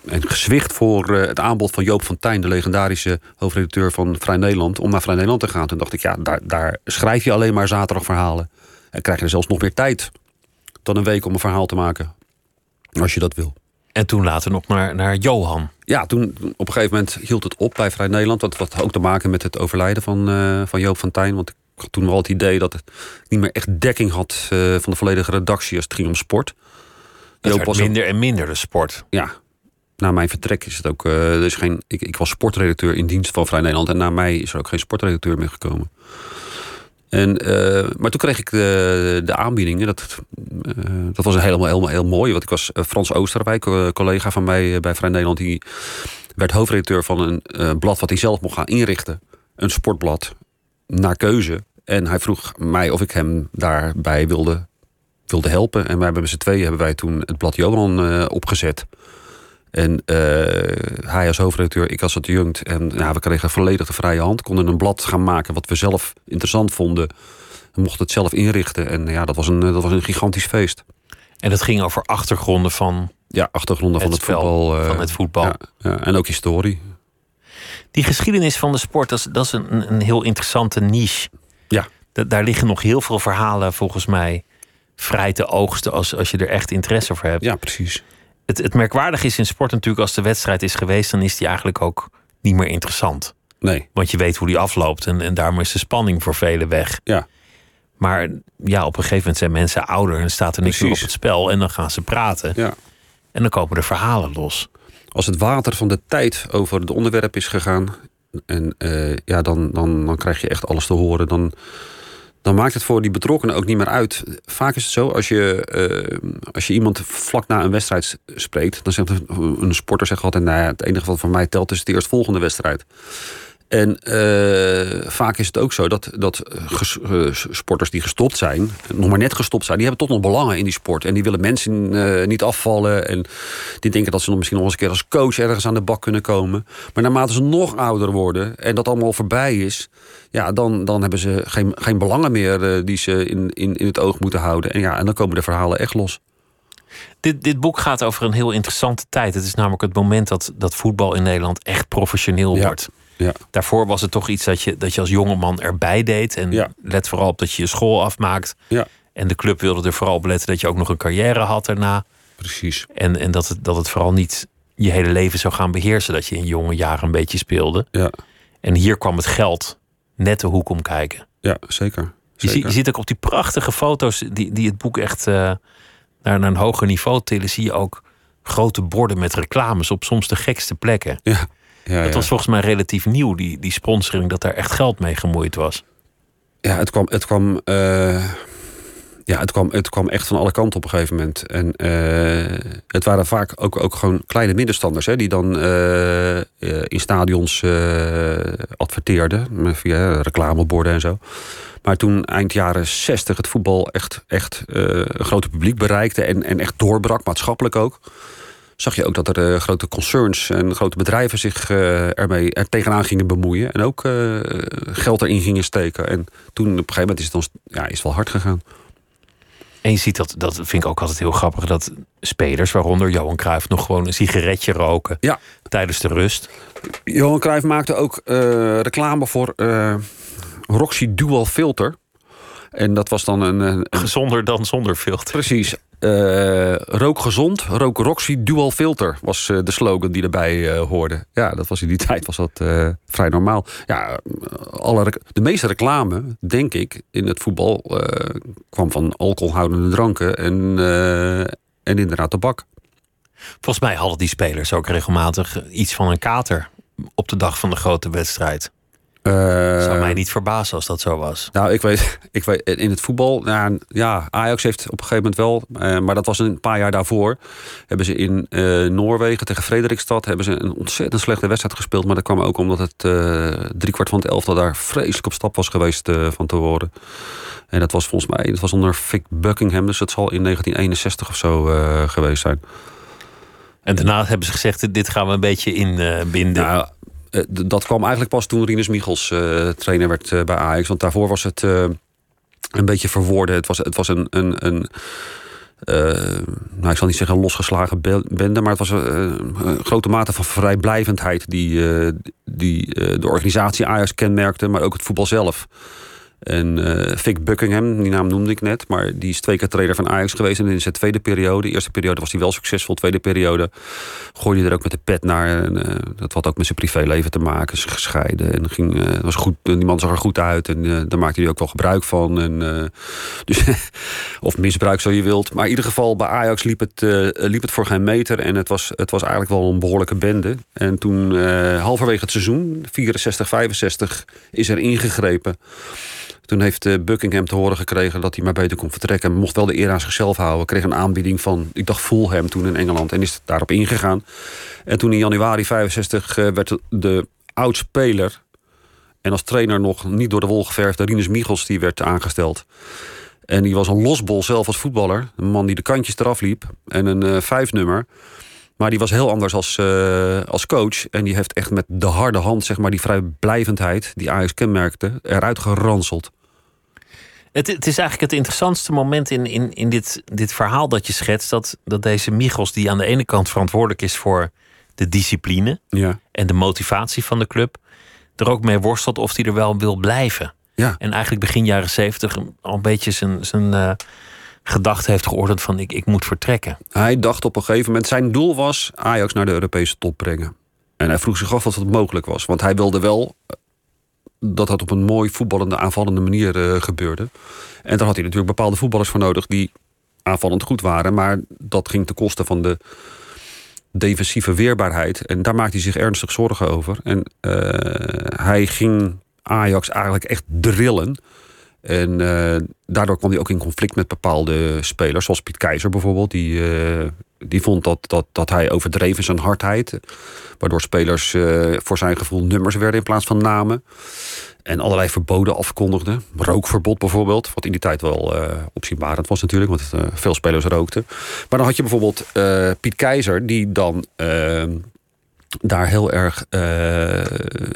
en gezwicht voor het aanbod van Joop van Tijn, de legendarische hoofdredacteur van Vrij Nederland, om naar Vrij Nederland te gaan. Toen dacht ik, ja, daar, daar schrijf je alleen maar zaterdag verhalen. En krijg je er zelfs nog meer tijd dan een week om een verhaal te maken. Als je dat wil. En toen later nog naar, naar Johan. Ja, toen op een gegeven moment hield het op bij Vrij Nederland. Dat had ook te maken met het overlijden van, uh, van Joop van Tijn. Want ik had toen wel het idee dat het niet meer echt dekking had uh, van de volledige redactie als het ging om sport. Het Joop was minder en minder de sport. Ja. Na mijn vertrek is het ook. Uh, dus geen, ik, ik was sportredacteur in dienst van Vrij Nederland. En na mij is er ook geen sportredacteur meer gekomen. En, uh, maar toen kreeg ik de, de aanbiedingen. Dat, uh, dat was helemaal, helemaal heel mooi. Want ik was uh, Frans Oosterwijk, collega van mij bij Vrij Nederland. Die werd hoofdredacteur van een blad wat hij zelf mocht gaan inrichten. Een sportblad, naar keuze. En hij vroeg mij of ik hem daarbij wilde, wilde helpen. En wij hebben met z'n tweeën hebben wij toen het blad Johan opgezet. En uh, hij als hoofdredacteur, ik als adjunct. En ja, we kregen volledig de vrije hand. Konden een blad gaan maken wat we zelf interessant vonden. We mochten het zelf inrichten. En ja, dat was een, dat was een gigantisch feest. En dat ging over achtergronden van. Ja, achtergronden van het, voetbal. Uh, van het voetbal. Ja, ja, en ook historie. Die geschiedenis van de sport, dat is, dat is een, een heel interessante niche. Ja. Da daar liggen nog heel veel verhalen volgens mij vrij te oogsten als, als je er echt interesse voor hebt. Ja, precies het, het merkwaardig is in sport natuurlijk, als de wedstrijd is geweest, dan is die eigenlijk ook niet meer interessant. Nee. Want je weet hoe die afloopt en, en daarom is de spanning voor velen weg. Ja. Maar ja, op een gegeven moment zijn mensen ouder en staat er niks meer op het spel. En dan gaan ze praten. Ja. En dan komen er verhalen los. Als het water van de tijd over het onderwerp is gegaan. En eh, ja, dan, dan, dan krijg je echt alles te horen. Dan, dan maakt het voor die betrokkenen ook niet meer uit. Vaak is het zo, als je, eh, als je iemand vlak na een wedstrijd spreekt, dan zegt een, sporter zegt altijd: nou het enige wat voor mij telt is de eerstvolgende wedstrijd. En eh, vaak is het ook zo dat, dat ges- eh, sporters die gestopt zijn, nog maar net gestopt zijn, die hebben toch nog belangen in die sport. En die willen mensen eh, niet afvallen. En die denken dat ze nog misschien nog eens een keer als coach ergens aan de bak kunnen komen. Maar naarmate ze nog ouder worden en dat allemaal voorbij is, ja, dan, dan hebben ze geen, geen belangen meer eh, die ze in, in, in het oog moeten houden. En ja, en dan komen de verhalen echt los. Dit, dit boek gaat over een heel interessante tijd. Het is namelijk het moment dat, dat voetbal in Nederland echt professioneel Ja. wordt. Ja. Daarvoor was het toch iets dat je, dat je als jongeman erbij deed. En Ja. let vooral op dat je je school afmaakt. Ja. En de club wilde er vooral op letten dat je ook nog een carrière had daarna. Precies. En, en dat, het, dat het vooral niet je hele leven zou gaan beheersen. Dat je in jonge jaren een beetje speelde. Ja, En hier kwam het geld net de hoek om kijken. ja zeker. Je, ziet, Zeker. je ziet ook op die prachtige foto's die, die het boek echt eh, naar, naar een hoger niveau tillen, zie je ook grote borden met reclames op soms de gekste plekken. Ja, ja, was volgens mij relatief nieuw, die, die sponsoring, dat daar echt geld mee gemoeid was. Ja, het kwam, het kwam, eh, ja, het kwam, het kwam echt van alle kanten op een gegeven moment. En eh, het waren vaak ook, ook gewoon kleine middenstanders hè, die dan eh, in stadions adverteerden via reclameborden en zo. Maar toen eind jaren 60 het voetbal echt, echt een grote publiek bereikte en, en echt doorbrak, maatschappelijk ook. Zag je ook dat er eh, grote concerns en grote bedrijven zich eh, ermee er tegenaan gingen bemoeien. En ook eh, geld erin gingen steken. En toen op een gegeven moment is het, ons, ja, is het wel hard gegaan. En je ziet dat, dat vind ik ook altijd heel grappig, dat spelers, waaronder Johan Cruijff, nog gewoon een sigaretje roken Ja. tijdens de rust. Johan Cruijff maakte ook reclame voor Roxy Dual Filter. En dat was dan een, Gezonder dan zonder filter. Precies. Eh, rook gezond, rook Roxy Dual Filter was eh, de slogan die erbij eh, hoorde. Ja, dat was in die tijd was dat vrij normaal. Ja, alle de meeste reclame, denk ik, in het voetbal kwam van alcoholhoudende dranken en, en inderdaad tabak. Volgens mij hadden die spelers ook regelmatig iets van een kater op de dag van de grote wedstrijd. Eh, Zou mij niet verbazen als dat zo was. Nou, ik weet, ik weet in het voetbal, nou, ja, Ajax heeft op een gegeven moment wel, eh, maar dat was een paar jaar daarvoor, hebben ze in eh, Noorwegen tegen Frederikstad hebben ze een ontzettend slechte wedstrijd gespeeld, maar dat kwam ook omdat het driekwart van het elftal daar vreselijk op stap was geweest van te worden. En dat was volgens mij, dat was onder Vic Buckingham, dus het zal in 1961 of zo geweest zijn. En daarna hebben ze gezegd, dit gaan we een beetje inbinden. Nou, dat kwam eigenlijk pas toen Rinus Michels eh, trainer werd eh, bij Ajax. Want daarvoor was het eh, een beetje verwoorden. Het was, het was een, een, een eh, nou, ik zal niet zeggen losgeslagen be- bende, maar het was een, grote mate van vrijblijvendheid die, eh, die eh, de organisatie Ajax kenmerkte, maar ook het voetbal zelf. En eh Vic Buckingham, die naam noemde ik net, maar die is twee keer trainer van Ajax geweest. En in zijn tweede periode, de eerste periode was hij wel succesvol, de tweede periode gooide hij er ook met de pet naar. En, eh, dat had ook met zijn privéleven te maken, is gescheiden. En ging, eh, was goed, die man zag er goed uit en daar maakte hij ook wel gebruik van. En, dus, of misbruik, zo je wilt. Maar in ieder geval, bij Ajax liep het, liep het voor geen meter. En het was, het was eigenlijk wel een behoorlijke bende. En toen, halverwege het seizoen, 64, 65, is er ingegrepen. Toen heeft eh, Buckingham te horen gekregen dat hij maar beter kon vertrekken. Mocht wel de eer aan zichzelf houden. Kreeg een aanbieding van, ik dacht Fulham toen in Engeland. En is daarop ingegaan. En toen in januari 65 eh, werd de oud-speler... en als trainer nog niet door de wol geverfde Rinus Michels... die werd aangesteld. En die was een losbol zelf als voetballer. Een man die de kantjes eraf liep. En een eh vijfnummer. Maar die was heel anders als, als coach. En die heeft echt met de harde hand, zeg maar, die vrijblijvendheid... die Ajax kenmerkte, eruit geranseld. Het, het is eigenlijk het interessantste moment in, in, in dit, dit verhaal dat je schetst. Dat, dat deze Michels, die aan de ene kant verantwoordelijk is voor de discipline Ja. en de motivatie van de club, er ook mee worstelt of hij er wel wil blijven. Ja. En eigenlijk begin jaren zeventig al een beetje zijn, zijn eh, gedachte heeft geordend van ik, ik moet vertrekken. Hij dacht op een gegeven moment, zijn doel was Ajax naar de Europese top brengen. En hij vroeg zich af of het mogelijk was. Want hij wilde wel dat dat op een mooi voetballende, aanvallende manier uh, gebeurde. En daar had hij natuurlijk bepaalde voetballers voor nodig die aanvallend goed waren. Maar dat ging ten koste van de defensieve weerbaarheid. En daar maakte hij zich ernstig zorgen over. En uh, hij ging Ajax eigenlijk echt drillen. En uh, daardoor kwam hij ook in conflict met bepaalde spelers, zoals Piet Keizer bijvoorbeeld. Die, die vond dat, dat, dat hij overdreven zijn hardheid. Waardoor spelers uh, voor zijn gevoel nummers werden in plaats van namen. En allerlei verboden afkondigde. Rookverbod bijvoorbeeld. Wat in die tijd wel uh, opzienbarend was natuurlijk. Want uh, veel spelers rookten. Maar dan had je bijvoorbeeld Piet Keizer. Die dan daar heel erg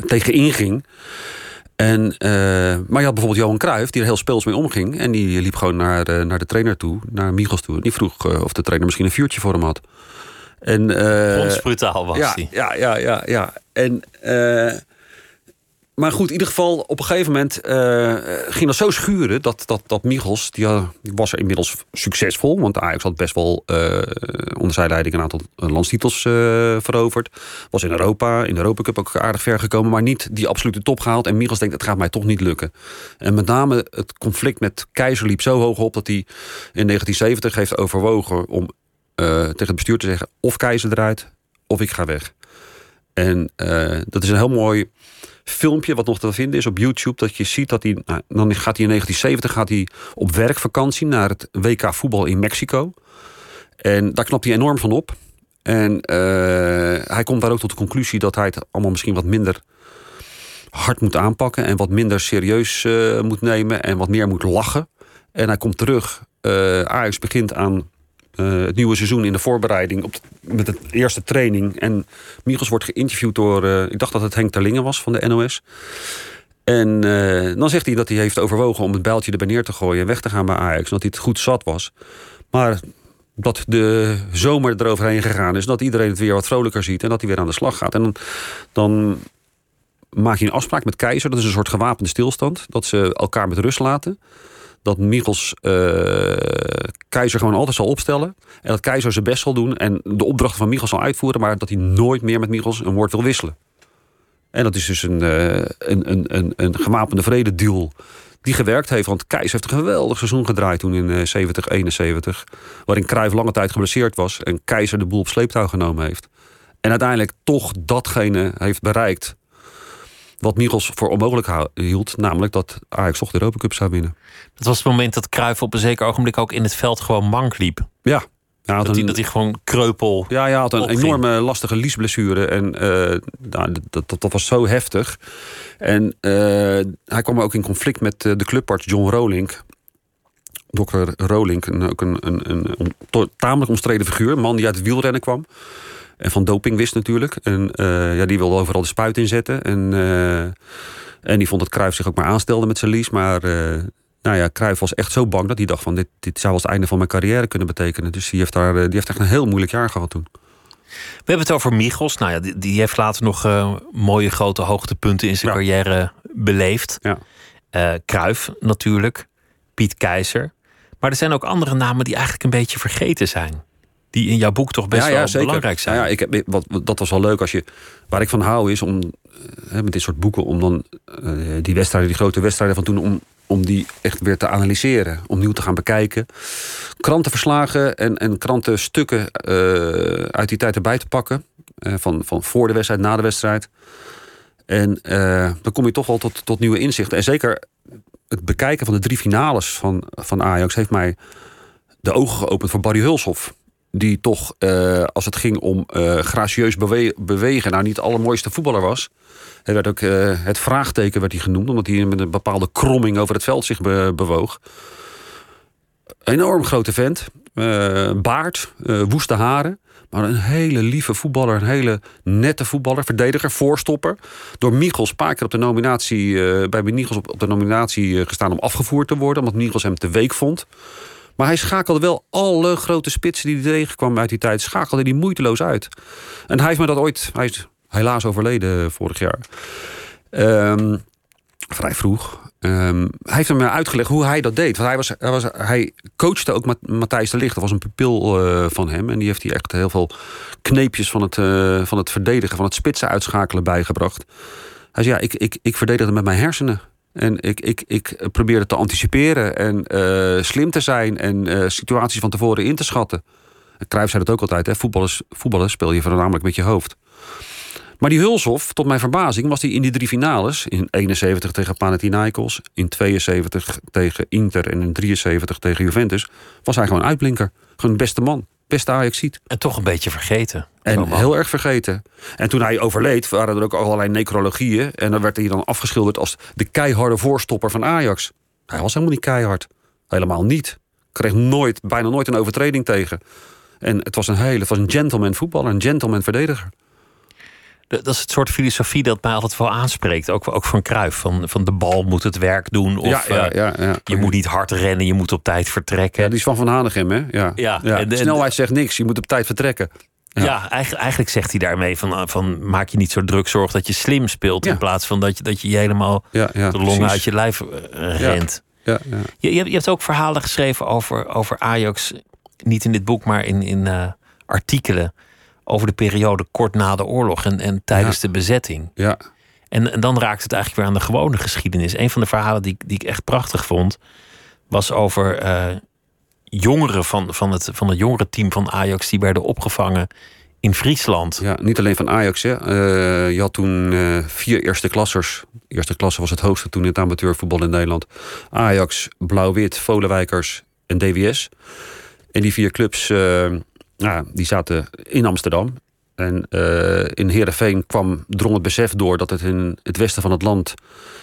tegen inging. En, uh, maar je had bijvoorbeeld Johan Cruijff, die er heel speels mee omging. En die liep gewoon naar, uh, naar de trainer toe, naar Michels toe. Die vroeg uh, of de trainer misschien een vuurtje voor hem had. En, brutaal was ja, die. Ja, ja, ja, ja. En maar goed, in ieder geval, op een gegeven moment uh, ging dat zo schuren dat, dat, dat Michels, die, uh, die was er inmiddels succesvol. Want Ajax had best wel uh, onder zijn leiding een aantal landstitels veroverd. Was in Europa, in de Europa Cup ook aardig ver gekomen, maar niet die absolute top gehaald. En Michels denkt, het gaat mij toch niet lukken. En met name het conflict met Keizer liep zo hoog op dat hij in 1970 heeft overwogen om tegen het bestuur te zeggen: of Keizer eruit, of ik ga weg. En dat is een heel mooi filmpje wat nog te vinden is op YouTube. Dat je ziet dat hij. Nou, dan gaat hij in 1970 gaat hij op werkvakantie naar het WK voetbal in Mexico. En daar knapt hij enorm van op. En uh, hij komt daar ook tot de conclusie dat hij het allemaal misschien wat minder hard moet aanpakken. En wat minder serieus uh, moet nemen. En wat meer moet lachen. En hij komt terug. Uh, Ajax begint aan uh, het nieuwe seizoen in de voorbereiding op met de eerste training. En Michels wordt geïnterviewd door, uh, ik dacht dat het Henk Terlingen was van de NOS. En uh, dan zegt hij dat hij heeft overwogen om het bijltje erbij neer te gooien en weg te gaan bij Ajax. Dat hij het goed zat was. Maar dat de zomer eroverheen gegaan is. Dat iedereen het weer wat vrolijker ziet en dat hij weer aan de slag gaat. En dan, dan maak je een afspraak met Keizer. Dat is een soort gewapende stilstand. Dat ze elkaar met rust laten dat Michels uh, Keizer gewoon altijd zal opstellen. En dat Keizer zijn best zal doen en de opdrachten van Michels zal uitvoeren, maar dat hij nooit meer met Michels een woord wil wisselen. En dat is dus een, uh, een, een, een, een gewapende vrede deal die gewerkt heeft. Want Keizer heeft een geweldig seizoen gedraaid toen in uh, 70, 71. Waarin Cruijff lange tijd geblesseerd was en Keizer de boel op sleeptouw genomen heeft. En uiteindelijk toch datgene heeft bereikt wat Michels voor onmogelijk hield. Namelijk dat Ajax toch de Europa Cup zou winnen. Dat was het moment dat Cruijff op een zeker ogenblik ook in het veld gewoon mank liep. Ja. Ja, dat, een, hij, dat hij gewoon kreupel. Ja, hij had een opging. enorme lastige liesblessure. En uh, nou, dat, dat, dat, was zo heftig. En uh, hij kwam ook in conflict met uh, de clubarts John Rolink. Dokter Rolink, ook een, een, een, een, tamelijk omstreden figuur. Een man die uit het wielrennen kwam. En van doping wist natuurlijk. En uh, ja, die wilde overal de spuit inzetten. En, uh, en die vond dat Cruijff zich ook maar aanstelde met zijn lies. Maar uh, nou ja, Cruijff was echt zo bang dat hij dacht van... dit, dit zou als het einde van mijn carrière kunnen betekenen. Dus die heeft, daar, die heeft echt een heel moeilijk jaar gehad toen. We hebben het over Michels. Nou ja, die, die heeft later nog mooie grote hoogtepunten in zijn ja. carrière beleefd. Ja. Cruijff natuurlijk. Piet Keizer. Maar er zijn ook andere namen die eigenlijk een beetje vergeten zijn die in jouw boek toch best ja, ja, wel zeker. belangrijk zijn. Ja, ja, ik heb, wat, dat was wel leuk als je. Waar ik van hou is om hè, met dit soort boeken om dan uh, die wedstrijden, die grote wedstrijden van toen, om, om die echt weer te analyseren, om nieuw te gaan bekijken. Krantenverslagen en, en krantenstukken uh, uit die tijd erbij te pakken. Uh, van, van voor de wedstrijd, na de wedstrijd. En dan kom je toch wel tot, tot nieuwe inzichten. En zeker het bekijken van de drie finales van, van Ajax heeft mij de ogen geopend voor Barry Hulshoff die toch, uh, als het ging om uh, gracieus bewe bewegen, nou niet de allermooiste voetballer was. Hij werd ook uh, het vraagteken werd hij genoemd, omdat hij met een bepaalde kromming over het veld zich be bewoog. Enorm grote vent, baard, woeste haren. Maar een hele lieve voetballer, een hele nette voetballer, verdediger, voorstopper. Door Michels een paar keer op de nominatie, bij Michels op, op de nominatie gestaan om afgevoerd te worden, omdat Michels hem te week vond. Maar hij schakelde wel alle grote spitsen die hij tegenkwam uit die tijd, schakelde die moeiteloos uit. En hij heeft me dat ooit, hij is helaas overleden vorig jaar. Um, vrij vroeg. Ehm, hij heeft hem uitgelegd hoe hij dat deed. Want hij, was, hij, was, hij coachte ook Matthijs de Ligt. Dat was een pupil uh, van hem. En die heeft hij echt heel veel kneepjes van het, uh, van het verdedigen, van het spitsen uitschakelen bijgebracht. Hij zei, ja, ik, ik, ik verdedigde met mijn hersenen. En ik, ik, ik probeerde te anticiperen en uh, slim te zijn en situaties van tevoren in te schatten. Cruijff zei dat ook altijd, hè? Voetballers, voetballers speel je voornamelijk met je hoofd. Maar die Hulshof, tot mijn verbazing, was hij in die drie finales. In 71 tegen Panathinaikos, in 72 tegen Inter en in 73 tegen Juventus. Was hij gewoon uitblinker. Gewoon beste man. Beste Ajax ziet. En toch een beetje vergeten. En heel erg vergeten. En toen hij overleed, waren er ook allerlei necrologieën. En dan werd hij dan afgeschilderd als de keiharde voorstopper van Ajax. Hij was helemaal niet keihard. Helemaal niet. Kreeg nooit, bijna nooit een overtreding tegen. En het was een hele, het was een gentleman voetballer, een gentleman verdediger. Dat is het soort filosofie dat mij altijd wel aanspreekt. Ook, ook van Kruif. Van, van de bal moet het werk doen. Of ja, ja, ja, je moet niet hard rennen, je moet op tijd vertrekken. Die is van Van Hanegem, hè? Ja. Ja, En Snelheid zegt niks, je moet op tijd vertrekken. Ja, eigenlijk, eigenlijk, zegt hij daarmee van, van maak je niet zo druk, zorg dat je slim speelt. In plaats van dat je, dat je helemaal de longen uit je lijf rent. Ja, ja. Je, je, hebt ook verhalen geschreven over, over Ajax. Niet in dit boek, maar in, in uh, artikelen over de periode kort na de oorlog en, en tijdens de bezetting. Ja. En, en dan raakt het eigenlijk weer aan de gewone geschiedenis. Een van de verhalen die, die ik echt prachtig vond, was over uh, jongeren van, van, het, van het jongerenteam van Ajax die werden opgevangen in Friesland. Ja, niet alleen van Ajax. Hè. Uh, je had toen uh, vier eerste klassers. Eerste klasse was het hoogste toen in het amateurvoetbal in Nederland. Ajax, Blauw-Wit, Volenwijkers en DWS. En die vier clubs nou, die zaten in Amsterdam. En in Heerenveen kwam, drong het besef door dat het in het westen van het land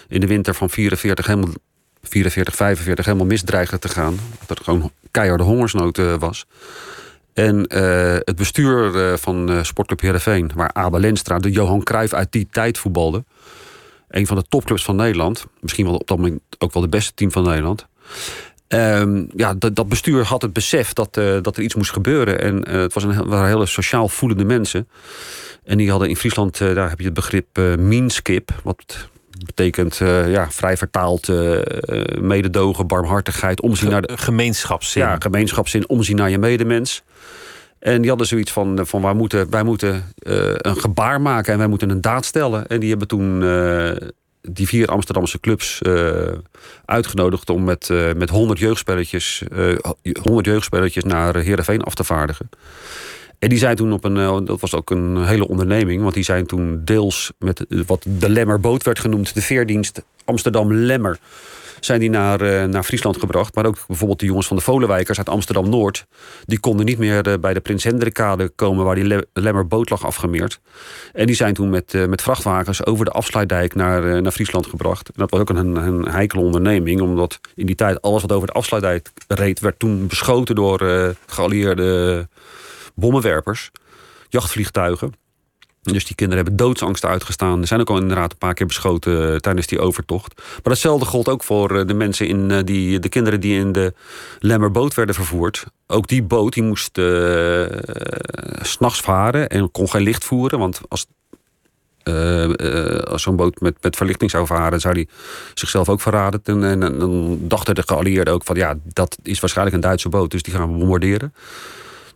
in de winter van 44, helemaal, 44 45 helemaal misdreigde te gaan. Dat er gewoon keiharde hongersnood uh, was. En uh, het bestuur van Sportclub Heerenveen, waar Abel Lenstra, de Johan Cruijff uit die tijd voetbalde. Een van de topclubs van Nederland. Misschien wel op dat moment ook wel de beste team van Nederland. Um, ja, dat, bestuur had het besef dat, uh, dat er iets moest gebeuren. En uh, het was een, waren hele sociaal voelende mensen. En die hadden in Friesland, uh, daar heb je het begrip meanskip. Wat betekent, ja, vrij vertaald, mededogen, barmhartigheid. Omzien naar de, gemeenschapszin. Ja, gemeenschapszin, omzien naar je medemens. En die hadden zoiets van, van wij moeten, wij moeten een gebaar maken en wij moeten een daad stellen. En die hebben toen die vier Amsterdamse clubs uh, uitgenodigd om met, uh, met 100 jeugdspelletjes, uh, 100 jeugdspelletjes naar Heerenveen af te vaardigen. En die zijn toen op een, dat was ook een hele onderneming, want die zijn toen deels met wat de Lemmerboot werd genoemd, de veerdienst Amsterdam Lemmer zijn die naar, uh, naar Friesland gebracht. Maar ook bijvoorbeeld de jongens van de Volenwijkers uit Amsterdam-Noord. Die konden niet meer uh, bij de Prins Hendrikkade komen... waar die Le Lemmerboot lag afgemeerd. En die zijn toen met, met vrachtwagens over de afsluitdijk naar, naar Friesland gebracht. En dat was ook een, een heikele onderneming. Omdat in die tijd alles wat over de afsluitdijk reed... werd toen beschoten door geallieerde bommenwerpers. Jachtvliegtuigen. Dus die kinderen hebben doodsangst uitgestaan. Er zijn ook al inderdaad een paar keer beschoten eh, tijdens die overtocht. Maar datzelfde gold ook voor eh, de mensen in uh, die, de kinderen die in de Lemmerboot werden vervoerd. Ook die boot die moest uh, s'nachts varen en kon geen licht voeren. Want als, als zo'n boot met, met verlichting zou varen, zou die zichzelf ook verraden. En, en, en dan dachten de geallieerden ook van ja, dat is waarschijnlijk een Duitse boot, dus die gaan we bombarderen.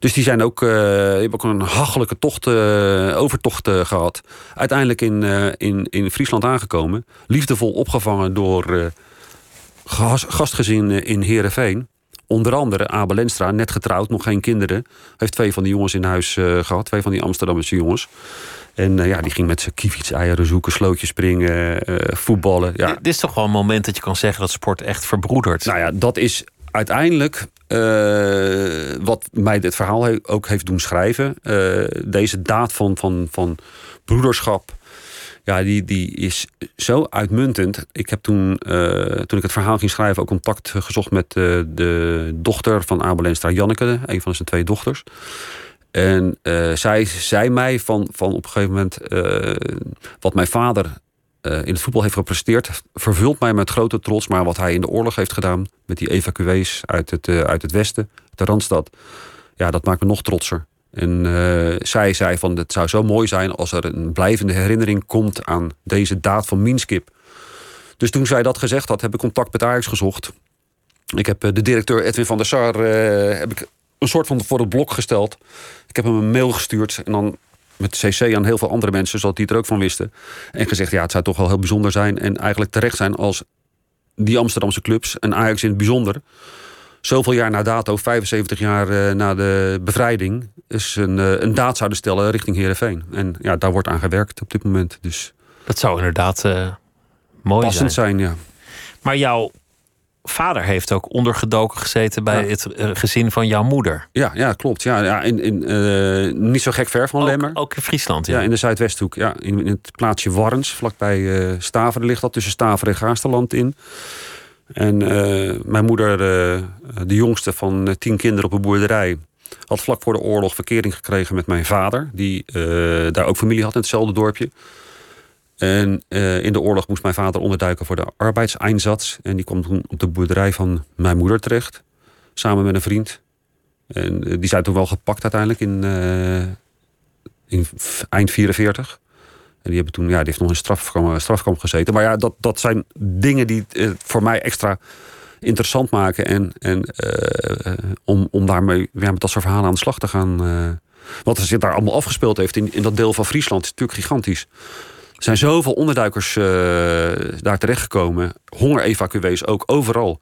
Dus die zijn ook, uh, hebben ook een hachelijke tocht, uh, overtocht uh, gehad. Uiteindelijk in, in, in Friesland aangekomen. Liefdevol opgevangen door gastgezin in Heerenveen. Onder andere Abel Lenstra, net getrouwd, nog geen kinderen. Heeft twee van die jongens in huis gehad. Twee van die Amsterdamse jongens. En ja, die ging met zijn kiefiets eieren zoeken, slootjes springen, voetballen. Ja. Dit is toch wel een moment dat je kan zeggen dat sport echt verbroedert. Nou ja, dat is uiteindelijk uh, wat mij dit verhaal ook heeft doen schrijven. Uh, deze daad van, van, van broederschap. Ja, die, die is zo uitmuntend. Ik heb toen, uh, toen ik het verhaal ging schrijven, ook contact gezocht met de dochter van Abel Enstra, Janneke, een van zijn twee dochters. En zij zei mij van, van op een gegeven moment wat mijn vader in het voetbal heeft gepresteerd, vervult mij met grote trots. Maar wat hij in de oorlog heeft gedaan met die evacuees uit het, uh, uit het westen, de Randstad, ja, dat maakt me nog trotser. En uh, zij zei van het zou zo mooi zijn als er een blijvende herinnering komt aan deze daad van Minskip. Dus toen zij dat gezegd had, heb ik contact met Ajax gezocht. Ik heb eh, de directeur Edwin van der Sar eh, heb ik een soort van voor het blok gesteld. Ik heb hem een mail gestuurd en dan met CC aan heel veel andere mensen, zodat die het er ook van wisten. En gezegd, ja, het zou toch wel heel bijzonder zijn en eigenlijk terecht zijn als die Amsterdamse clubs en Ajax in het bijzonder zoveel jaar na dato, 75 jaar uh, na de bevrijding, is een, uh, een daad zouden stellen richting Heerenveen. En ja, daar wordt aan gewerkt op dit moment. Dus dat zou inderdaad uh, mooi passend zijn. ja. Maar jouw vader heeft ook ondergedoken gezeten bij ja. het gezin van jouw moeder. Ja, ja klopt. Ja, ja, in, in, niet zo gek ver van ook, Lemmer. Ook in Friesland, ja. ja in de Zuidwesthoek. Ja, in, in het plaatsje Warns, vlakbij Staveren ligt dat. Tussen Staveren en Gaasterland in. En uh, mijn moeder, uh, de jongste van tien kinderen op een boerderij, had vlak voor de oorlog verkering gekregen met mijn vader, die uh, daar ook familie had in hetzelfde dorpje. En in de oorlog moest mijn vader onderduiken voor de arbeidseinsatz. En die kwam toen op de boerderij van mijn moeder terecht, samen met een vriend. En die zijn toen wel gepakt uiteindelijk in, in eind 44. En die, hebben toen, ja, die heeft nog in strafkamp, gezeten. Maar ja, dat, dat zijn dingen die voor mij extra interessant maken. En, en om, om daarmee ja, met dat soort verhalen aan de slag te gaan. Wat er zich daar allemaal afgespeeld heeft in, in dat deel van Friesland is natuurlijk gigantisch. Er zijn zoveel onderduikers uh, daar terechtgekomen. Honger-evacuees ook overal.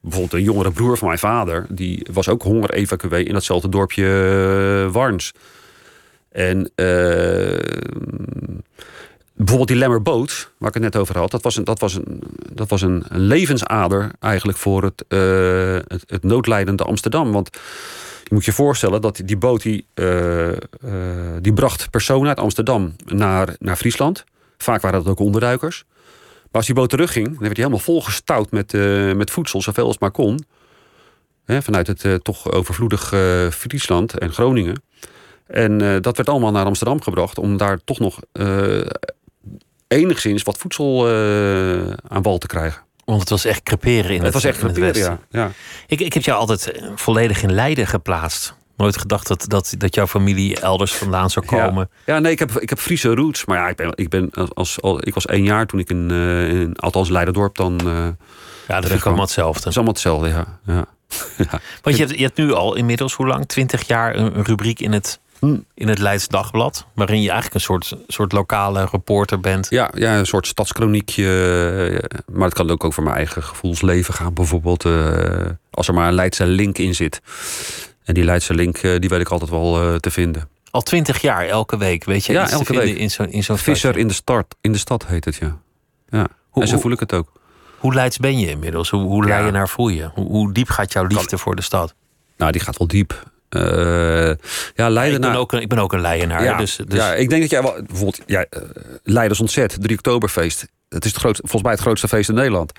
Bijvoorbeeld een jongere broer van mijn vader, die was ook honger-evacuee in datzelfde dorpje Warns. En bijvoorbeeld die Lemmerboot, waar ik het net over had, dat was een, dat was een, dat was een, levensader eigenlijk voor het, het, het, noodlijdende Amsterdam. Want je moet je voorstellen dat die boot die, die bracht personen uit Amsterdam naar, naar Friesland. Vaak waren dat ook onderduikers. Maar als die boot terugging, dan werd hij helemaal volgestouwd met, met voedsel, zoveel als maar kon. Hè, vanuit het toch overvloedig Friesland en Groningen. En dat werd allemaal naar Amsterdam gebracht om daar toch nog enigszins wat voedsel aan wal te krijgen. Want het was echt creperen in het, het was echt creperen, ja. ja. Ik, ik heb jou altijd eh, volledig in Leiden geplaatst. Nooit gedacht dat, dat, dat jouw familie elders vandaan zou komen. Ja, ja nee, ik heb, ik heb Friese roots. Maar ja, ik, ben, ik, ben als, als, ik was één jaar toen ik in, uh, in althans Leiderdorp dan... Uh, ja, dat is allemaal hetzelfde. Dat is allemaal hetzelfde, ja. ja. ja. Want je hebt, je hebt nu al inmiddels, hoe lang? Twintig jaar een rubriek in het in het Leids Dagblad. Waarin je eigenlijk een soort, soort lokale reporter bent. Ja, ja, een soort stadskroniekje. Maar het kan ook over mijn eigen gevoelsleven gaan. Bijvoorbeeld uh, als er maar een Leidse link in zit. En die Leidse link uh, die weet ik altijd wel uh, te vinden. Al twintig jaar, elke week, weet je? Ja, elke week. In zo'n in zo'n Visser in de, start, in de stad heet het, ja. ja. Hoe, en zo voel ik het ook. Hoe Leids ben je inmiddels? Hoe, hoe ja. naar voel je? Hoe, hoe diep gaat jouw liefde kan... voor de stad? Nou, die gaat wel diep. Uh, ja, Leiden ik, ben ook een, ik ben ook een Leidenaar. Ja, dus, dus... ja, ik denk dat jij wel... Bijvoorbeeld, uh, Leiders ontzet, 3 Oktoberfeest. Het is het grootste, volgens mij het grootste feest in Nederland.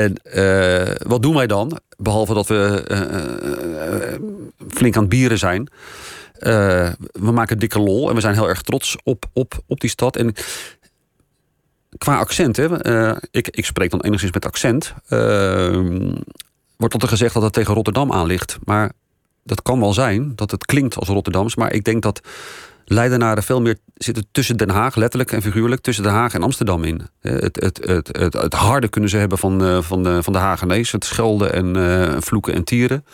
En uh, wat doen wij dan? Behalve dat we flink aan het bieren zijn. we maken dikke lol en we zijn heel erg trots op, op, op die stad. En qua accent, hè, ik, ik spreek dan enigszins met accent. wordt altijd gezegd dat het tegen Rotterdam aan ligt. Maar dat kan wel zijn dat het klinkt als Rotterdams. Maar ik denk dat Leidenaren veel meer zitten tussen Den Haag, letterlijk en figuurlijk, tussen Den Haag en Amsterdam in. Het, het, het, het, het harde kunnen ze hebben van, uh, van, de, van de Hagenees. Het schelden en uh, vloeken en tieren.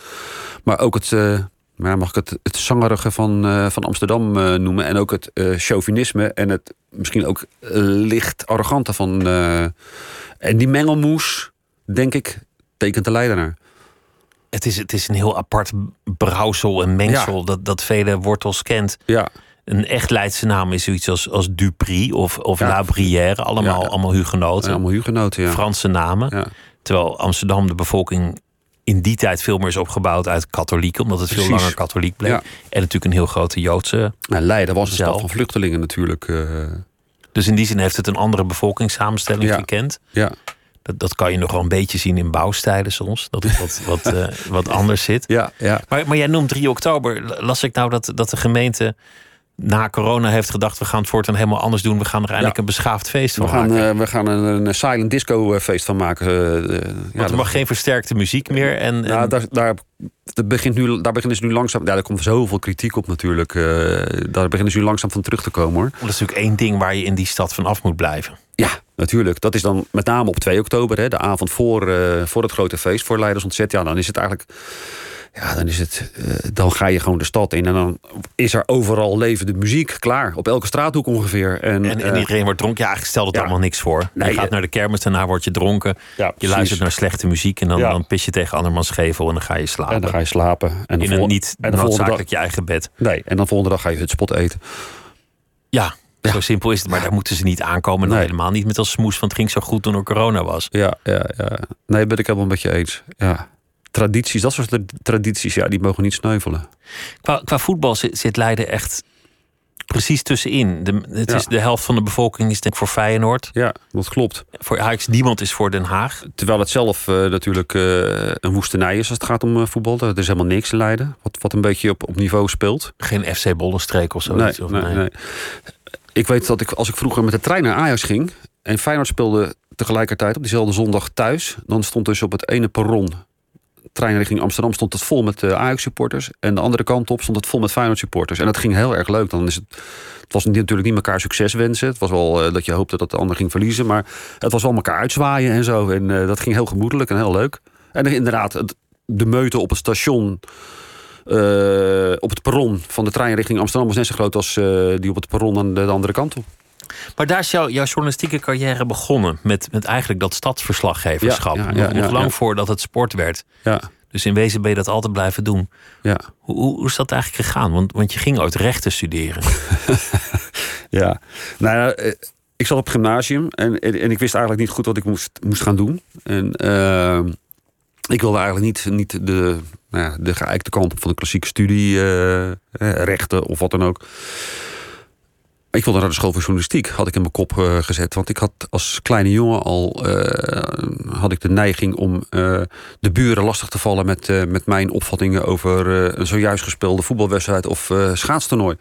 Maar ook het, uh, mag ik het, het zangerige van, van Amsterdam noemen. En ook het chauvinisme en het misschien ook licht arrogante van. en die mengelmoes, denk ik, tekent de Leidenaar. Het is, het is een heel apart brouwsel en mengsel Ja. dat, dat vele wortels kent. Ja, Een echt Leidse naam is zoiets als, als Dupri of, of Ja. La Brière. Allemaal, Ja. allemaal hugenoten. allemaal hugenoten, ja. Franse namen. Ja. Terwijl Amsterdam de bevolking in die tijd veel meer is opgebouwd uit katholieken. Omdat het veel langer katholiek bleef. Ja. En natuurlijk een heel grote Joodse. Nou, Leiden was een Zelf. stad van vluchtelingen natuurlijk. eh, Dus in die zin heeft het een andere bevolkingssamenstelling Ja. gekend. ja. Dat, dat kan je nog wel een beetje zien in bouwstijlen soms. Dat het wat, wat, eh, wat anders zit. Ja, ja. Maar, maar jij noemt 3 oktober. Las ik nou dat, dat de gemeente na corona heeft gedacht... we gaan het voortaan helemaal anders doen. We gaan er eindelijk Ja. een beschaafd feest van We gaan, maken. eh, we gaan een, een silent disco eh, feest van maken. eh, eh, ja, Want er dat- mag geen versterkte muziek meer. En, en nou, daar, daar dat begint nu, daar beginnen ze nu langzaam. Ja, daar komt zoveel kritiek op natuurlijk. daar beginnen ze nu langzaam van terug te komen hoor. Dat is natuurlijk één ding waar je in die stad van af moet blijven. Ja, natuurlijk. Dat is dan met name op 2 oktober, hè, de avond voor, voor het grote feest, voor Leidersontzet. Ja, dan is het eigenlijk. Ja, dan is het. eh, dan ga je gewoon de stad in en dan is er overal levende muziek. Klaar. Op elke straathoek ongeveer. En, En, en eh, iedereen wordt dronken. Ja, eigenlijk stelt het ja. allemaal niks voor. Nee, je gaat naar de kermis, daarna word je dronken. Ja, je precies. luistert naar slechte muziek en dan, Ja. dan pis je tegen andermans gevel en dan ga je slapen. en dan ga je slapen. En in een niet en volgende dag. noodzakelijk je eigen bed. Nee, en dan volgende dag ga je hutspot eten. Ja, zo simpel is het. Maar daar moeten ze niet aankomen. Nee. helemaal niet met als smoes, want het ging zo goed toen er corona was. Ja, ja, ja. Nee, ben ik helemaal met je eens. Ja. Tradities, dat soort tradities, ja, die mogen niet sneuvelen. Qua, qua voetbal zit, zit Leiden echt precies tussenin. De, het Ja. is de helft van de bevolking is denk ik voor Feyenoord. Ja, dat klopt. Voor Ajax niemand is voor Den Haag. Terwijl het zelf eh, natuurlijk eh, een woestenij is als het gaat om eh, voetbal. Er is helemaal niks in Leiden, wat, wat een beetje op, op niveau speelt. Geen FC Bollenstreek of Nee, zoiets. of nee, nee. Ik weet dat ik als ik vroeger met de trein naar Ajax ging... en Feyenoord speelde tegelijkertijd op diezelfde zondag thuis... dan stond dus op het ene perron... trein richting Amsterdam stond het vol met eh, Ajax-supporters... en de andere kant op stond het vol met Feyenoord-supporters. En dat ging heel erg leuk. Dan is het, het was natuurlijk niet elkaar succes wensen. Het was wel eh, dat je hoopte dat de ander ging verliezen... maar het was wel elkaar uitzwaaien en zo. En eh, dat ging heel gemoedelijk en heel leuk. En inderdaad, de meute op het station... op het perron van de trein richting Amsterdam was net zo groot als die op het perron aan de, de andere kant op. Maar daar is jouw, jouw journalistieke carrière begonnen. Met, met eigenlijk dat stadsverslaggeverschap. Ja, ja, nog ja, nog ja, lang voordat het sport werd. Ja, Dus in wezen ben je dat altijd blijven doen. ja, Hoe, hoe, hoe is dat eigenlijk gegaan? Want, want je ging ooit rechten studeren. ja. Nou ja, eh, ik zat op het gymnasium en, en, en ik wist eigenlijk niet goed wat ik moest, moest gaan doen. En eh, ik wilde eigenlijk niet, niet de, nou ja, de geëikte kant op van de klassieke studie, eh, eh, rechten of wat dan ook. Ik wilde naar de school voor journalistiek, had ik in mijn kop eh, gezet. Want ik had als kleine jongen al eh, had ik de neiging om eh, de buren lastig te vallen met, met mijn opvattingen over een zojuist gespeelde voetbalwedstrijd of schaatstoernooi.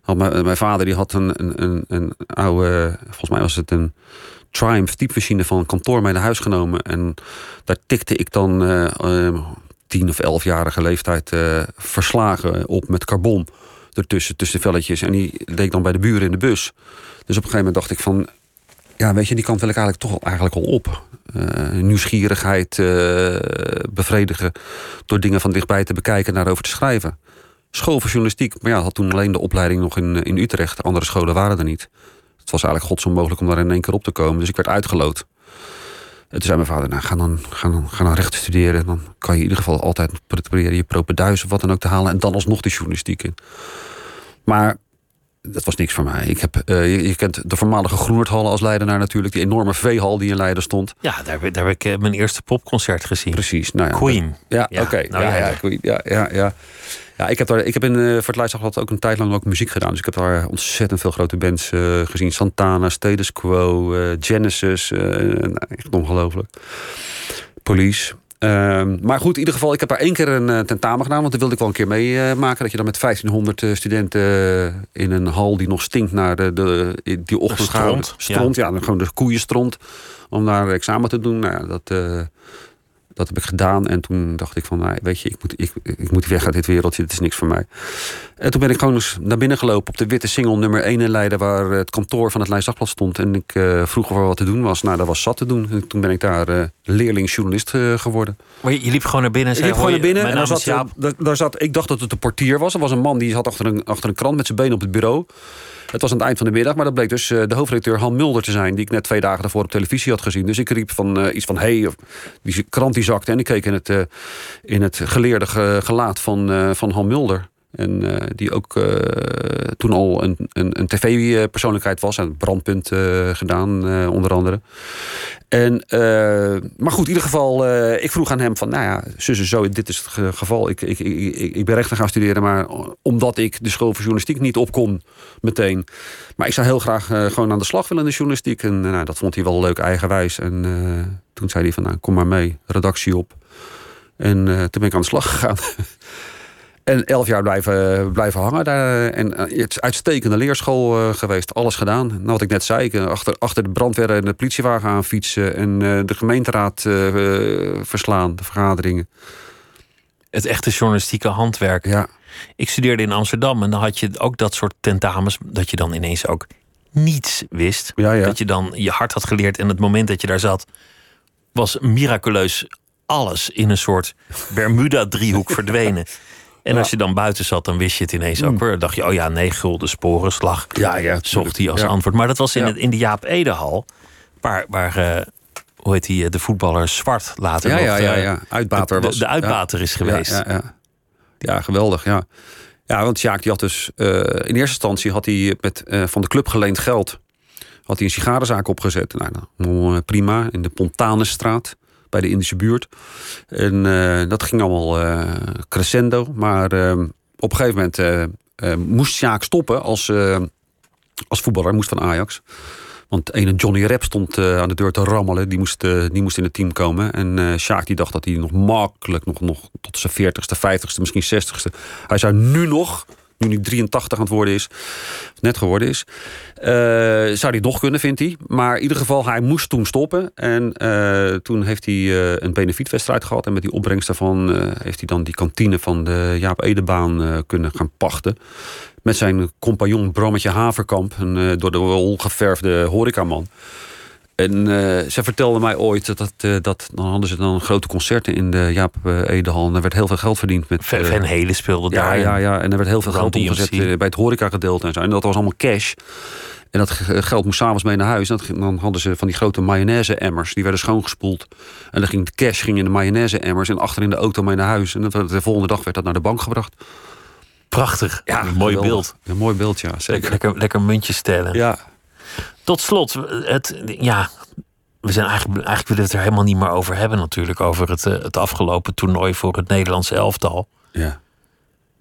Had mijn, mijn vader die had een, een, een, een oude, volgens mij was het een Triumph typemachine van kantoor mee naar huis genomen. En daar tikte ik dan tien of elfjarige leeftijd verslagen op met carbon ertussen, tussen de velletjes. En die deed ik dan bij de buren in de bus. Dus op een gegeven moment dacht ik van... Ja, weet je, die kant wil ik eigenlijk toch eigenlijk al op. Eh, nieuwsgierigheid eh, bevredigen door dingen van dichtbij te bekijken en daarover te schrijven. School voor journalistiek, maar ja, had toen alleen de opleiding nog in, in Utrecht. Andere scholen waren er niet. Het was eigenlijk godsonmogelijk om daar in één keer op te komen. Dus ik werd uitgeloot. En toen zei mijn vader, nou, ga dan, ga dan, ga dan rechten studeren. Dan kan je in ieder geval altijd proberen je propenduis of wat dan ook te halen. En dan alsnog de journalistiek in. Maar dat was niks voor mij. Ik heb, eh, je, je kent de voormalige Groenerdhallen als Leidenaar natuurlijk. Die enorme veehal die in Leiden stond. Ja, daar, heb- daar heb ik eh, mijn eerste popconcert gezien. Precies. Nou ja, Queen. Ja, Ja, oké. nou ja, ja. Queen. ja, ja, ja. Ja, ik heb, daar, ik heb in, voor het Leidsdagblad ook een tijd lang ook muziek gedaan. Dus ik heb daar ontzettend veel grote bands eh, gezien. Santana, Status Quo, eh, Genesis. nou, echt ongelooflijk. Police. Ehm, maar goed, in ieder geval, ik heb daar één keer een tentamen gedaan. Want dat wilde ik wel een keer meemaken. dat je dan met 1500 eh, studenten in een hal die nog stinkt naar de, de, die ochtend stront, gaat. Stront, ja. dan gewoon de koeienstront. Om daar examen te doen. Nou ja, dat... dat heb ik gedaan. En toen dacht ik van, nou, weet je, ik moet, ik, ik moet weg uit dit wereldje. Het is niks voor mij. En toen ben ik gewoon eens naar binnen gelopen op de witte single nummer 1 in Leiden... waar het kantoor van het Leids Dagblad stond. En ik eh, vroeg of er wat te doen was. Nou, dat was zat te doen. En toen ben ik daar eh leerling-journalist eh, geworden. Maar je, je liep gewoon naar binnen en Ik zei... liep gewoon naar "Hoi, binnen en daar zat, is Jaap." daar, daar zat... Ik dacht dat het de portier was. Er was een man die zat achter een, achter een krant met zijn benen op het bureau. Het was aan het eind van de middag, maar dat bleek dus de hoofdredacteur Han Mulder te zijn... die ik net twee dagen daarvoor op televisie had gezien. Dus ik riep van iets van, hey, of, die krant die zakte... en ik keek in het, eh, in het geleerde ge- gelaat van, eh, van Han Mulder... En eh, die ook eh, toen al een, een, een tv-persoonlijkheid was. En brandpunt eh, gedaan, onder andere. En, maar goed, in ieder geval, ik vroeg aan hem van... nou ja, zus zo, dit is het ge- geval. Ik, ik, ik, ik- ben rechten gaan studeren, maar omdat ik de school voor journalistiek niet op kon meteen. Maar ik zou heel graag gewoon aan de slag willen in de journalistiek. En nou, dat vond hij wel leuk eigenwijs. En toen zei hij van, nou, kom maar mee, redactie op. En toen ben ik aan de slag gegaan. En elf jaar blijven, blijven hangen daar. En eh, het is uitstekende leerschool eh, geweest. Alles gedaan. Nou, wat ik net zei. ik, eh, achter, achter de brandweer en de politiewagen aan fietsen. En de gemeenteraad verslaan. De vergaderingen. Het echte journalistieke handwerk. Ja. Ik studeerde in Amsterdam en dan had je ook dat soort tentamens. Dat je dan ineens ook niets wist. Ja, ja. Dat je dan je hart had geleerd. En het moment dat je daar zat, was miraculeus alles in een soort Bermuda-driehoek verdwenen. En als je dan buiten zat, dan wist je het ineens ook weer. Dan dacht je, oh ja, nee, gulden sporen, slag. Mm. Ja, ja, Zocht hij als antwoord. Maar dat was in, het, in de Jaap Edehal. Waar, waar eh, hoe heet die, eh, de voetballer Zwart later Ja, nog... ja, ja, eh, ja. Uitbater de, was. de uitbater is geweest. Ja, ja, ja. ja, geweldig, ja. Ja, want Sjaak die had dus... in eerste instantie had hij met van de club geleend geld... had hij een sigarenzaak opgezet. Nou, nou, prima, in de Pontanenstraat... bij de Indische buurt. En eh, dat ging allemaal eh, crescendo. Maar eh, op een gegeven moment eh, moest Sjaak stoppen als, als voetballer. Moest van Ajax. Want ene Johnny Rep stond aan de deur te rammelen. Die moest, die moest in het team komen. En Sjaak die dacht dat hij nog makkelijk... nog, nog tot zijn 40ste, 50ste, misschien 60ste... hij zou nu nog, nu hij 83 aan het worden is... net geworden is... eh, zou hij nog kunnen, vindt hij. Maar in ieder geval, hij moest toen stoppen. En eh, toen heeft hij eh, een benefietwedstrijd gehad. En met die opbrengst daarvan heeft hij dan die kantine... van de Jaap Edebaan kunnen gaan pachten met zijn compagnon Brammetje Haverkamp, een door de wol geverfde horecaman. En eh, ze vertelde mij ooit dat, eh, dat dan hadden ze dan grote concerten in de Jaap eh, Edehal. En er werd heel veel geld verdiend met. Van Van Helen speelde ja, daar. ja, ja, en er werd heel veel geld omgezet bij het horecagedeelte en zo. En dat was allemaal cash. En dat ge- geld moest s'avonds mee naar huis. En dat dan hadden ze van die grote mayonaise-emmers. Die werden schoongespoeld. En dan ging de cash ging in de mayonaise-emmers. En achter in de auto mee naar huis. En de volgende dag werd dat naar de bank gebracht. Prachtig. Ja, een mooi geweldig. beeld. Een mooi beeld, ja. Zeker. lekker, lekker muntjes stellen. Ja, Tot slot, het, ja, we zijn eigenlijk, eigenlijk willen we het er helemaal niet meer over hebben natuurlijk. Over het, eh, het afgelopen toernooi voor het Nederlandse elftal. ja.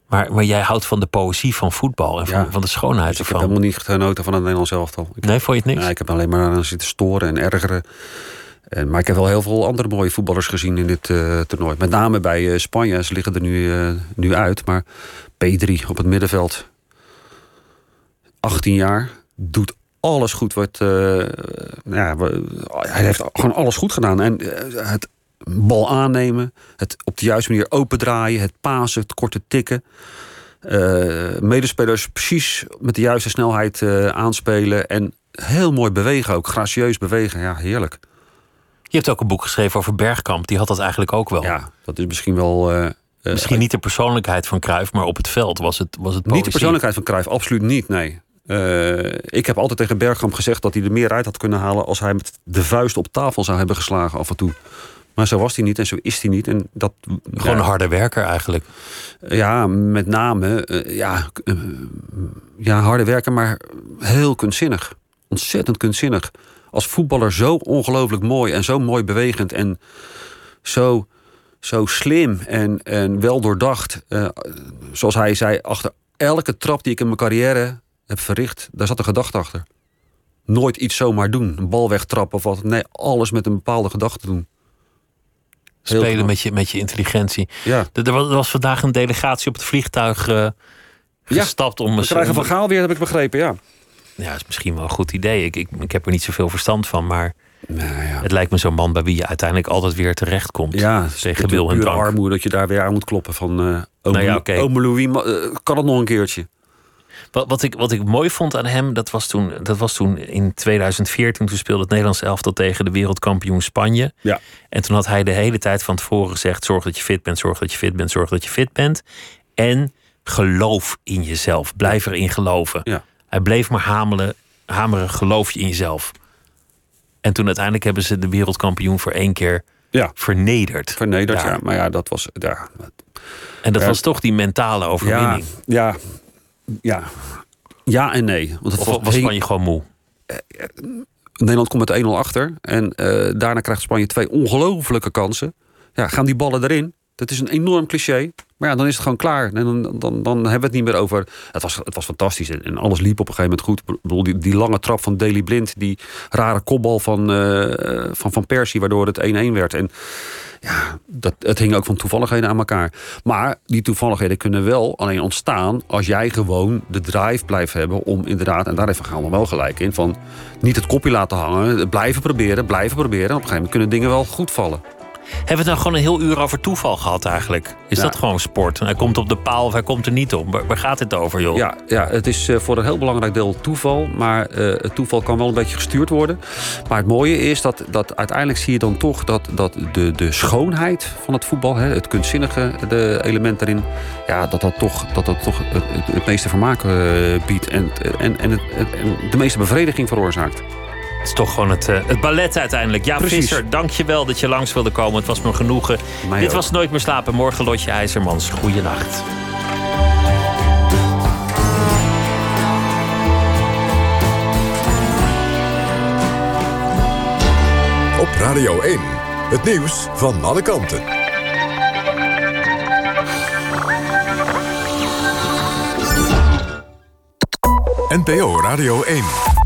Maar, maar jij houdt van de poëzie van voetbal en van, Ja. van de schoonheid Dus ik heb ervan. helemaal niet genoten van het Nederlands elftal. Ik, Nee, vond je het niks? ja, ik heb alleen maar aan zitten storen en ergeren. En, maar ik heb wel heel veel andere mooie voetballers gezien in dit eh, toernooi. Met name bij eh, Spanje. Ze liggen er nu, nu uit. Maar P3 op het middenveld. 18 jaar. Doet alles goed. Wat, eh, ja, hij heeft gewoon alles goed gedaan. En eh, het bal aannemen. Het op de juiste manier opendraaien. Het pasen. Het korte tikken. Eh, medespelers precies met de juiste snelheid aanspelen. En heel mooi bewegen ook. Gracieus bewegen. Ja, heerlijk. Je hebt ook een boek geschreven over Bergkamp. Die had dat eigenlijk ook wel. Ja, dat is misschien wel... Misschien niet de persoonlijkheid van Cruijff, maar op het veld was het, was het Niet de persoonlijkheid van Cruijff, absoluut niet, nee. Eh, ik heb altijd tegen Bergkamp gezegd dat hij er meer uit had kunnen halen... als hij met de vuist op tafel zou hebben geslagen af en toe. Maar zo was hij niet en zo is hij niet. En dat, Gewoon ja, een harde werker eigenlijk. Ja, met name eh, ja, eh, ja, harde werken, maar heel kunstzinnig. Ontzettend kunstzinnig. Als voetballer zo ongelooflijk mooi en zo mooi bewegend en zo, zo slim en, en wel doordacht. Eh, zoals hij zei, achter elke trap die ik in mijn carrière heb verricht, daar zat een gedachte achter. Nooit iets zomaar doen, een bal wegtrappen of wat. Nee, alles met een bepaalde gedachte doen. Heel Spelen knap. met je, met je intelligentie. Ja. Er er was, vandaag een delegatie op het vliegtuig eh, gestapt om... We krijgen van Gaal weer, heb ik begrepen, ja. Ja, is misschien wel een goed idee. Ik, ik, ik heb er niet zoveel verstand van, maar Nou ja. het lijkt me zo'n man bij wie je uiteindelijk altijd weer terechtkomt. Ja, tegen wil en drank. armoede dat je daar weer aan moet kloppen van... eh ome, Nou ja, Louis, eh, kan het nog een keertje? Wat, wat, ik, wat ik mooi vond aan hem, dat was, toen, dat was toen in 2014. Toen speelde het Nederlands elftal tegen de wereldkampioen Spanje. Ja. En toen had hij de hele tijd van tevoren gezegd: zorg dat je fit bent, zorg dat je fit bent, zorg dat je fit bent. En geloof in jezelf. Blijf erin geloven. Ja. Hij bleef maar hamelen, hameren, geloof je in jezelf. En toen uiteindelijk hebben ze de wereldkampioen voor één keer Ja. vernederd. Vernederd, Ja. ja. Maar ja, dat was... Ja, En dat Ja. was toch die mentale overwinning. ja, ja. Ja en nee. Want het Of was, Spanje gewoon moe? Nederland komt met 1-0 achter. En eh, daarna krijgt Spanje twee ongelofelijke kansen. Ja, gaan die ballen erin? Dat is een enorm cliché. Maar ja, dan is het gewoon klaar. En dan, dan, dan hebben we het niet meer over... Het was, het was fantastisch. En alles liep op een gegeven moment goed. Ik bedoel, die, die lange trap van Daley Blind. Die rare kopbal van, eh, van Van Persie. Waardoor het 1-1 werd. En ja, dat, het hing ook van toevalligheden aan elkaar. Maar die toevalligheden kunnen wel alleen ontstaan... als jij gewoon de drive blijft hebben om inderdaad... en daar Van Gaal nog wel gelijk in... van niet het kopje laten hangen, blijven proberen, blijven proberen... en op een gegeven moment kunnen dingen wel goed vallen. Hebben we het nou gewoon een heel uur over toeval gehad eigenlijk? Is Ja. dat gewoon sport? Hij komt op de paal of hij komt er niet op. Waar, gaat het over, joh? Ja, ja, het is eh, voor een heel belangrijk deel toeval. Maar eh, het toeval kan wel een beetje gestuurd worden. Maar het mooie is dat, dat uiteindelijk zie je dan toch dat, dat de, de schoonheid van het voetbal, hè, het kunstzinnige de element daarin, ja, dat dat toch, dat dat toch het, meeste vermaak eh, biedt en, en, en, het, het- en de meeste bevrediging veroorzaakt. Het is toch gewoon het, eh, het ballet uiteindelijk. Ja, Precies. Visser, dank je wel dat je langs wilde komen. Het was me genoegen. Mij Dit ook. was Nooit meer slapen. Morgen Lotje IJzermans. Goeienacht. Op Radio 1. Het nieuws van alle kanten. NPO Radio 1.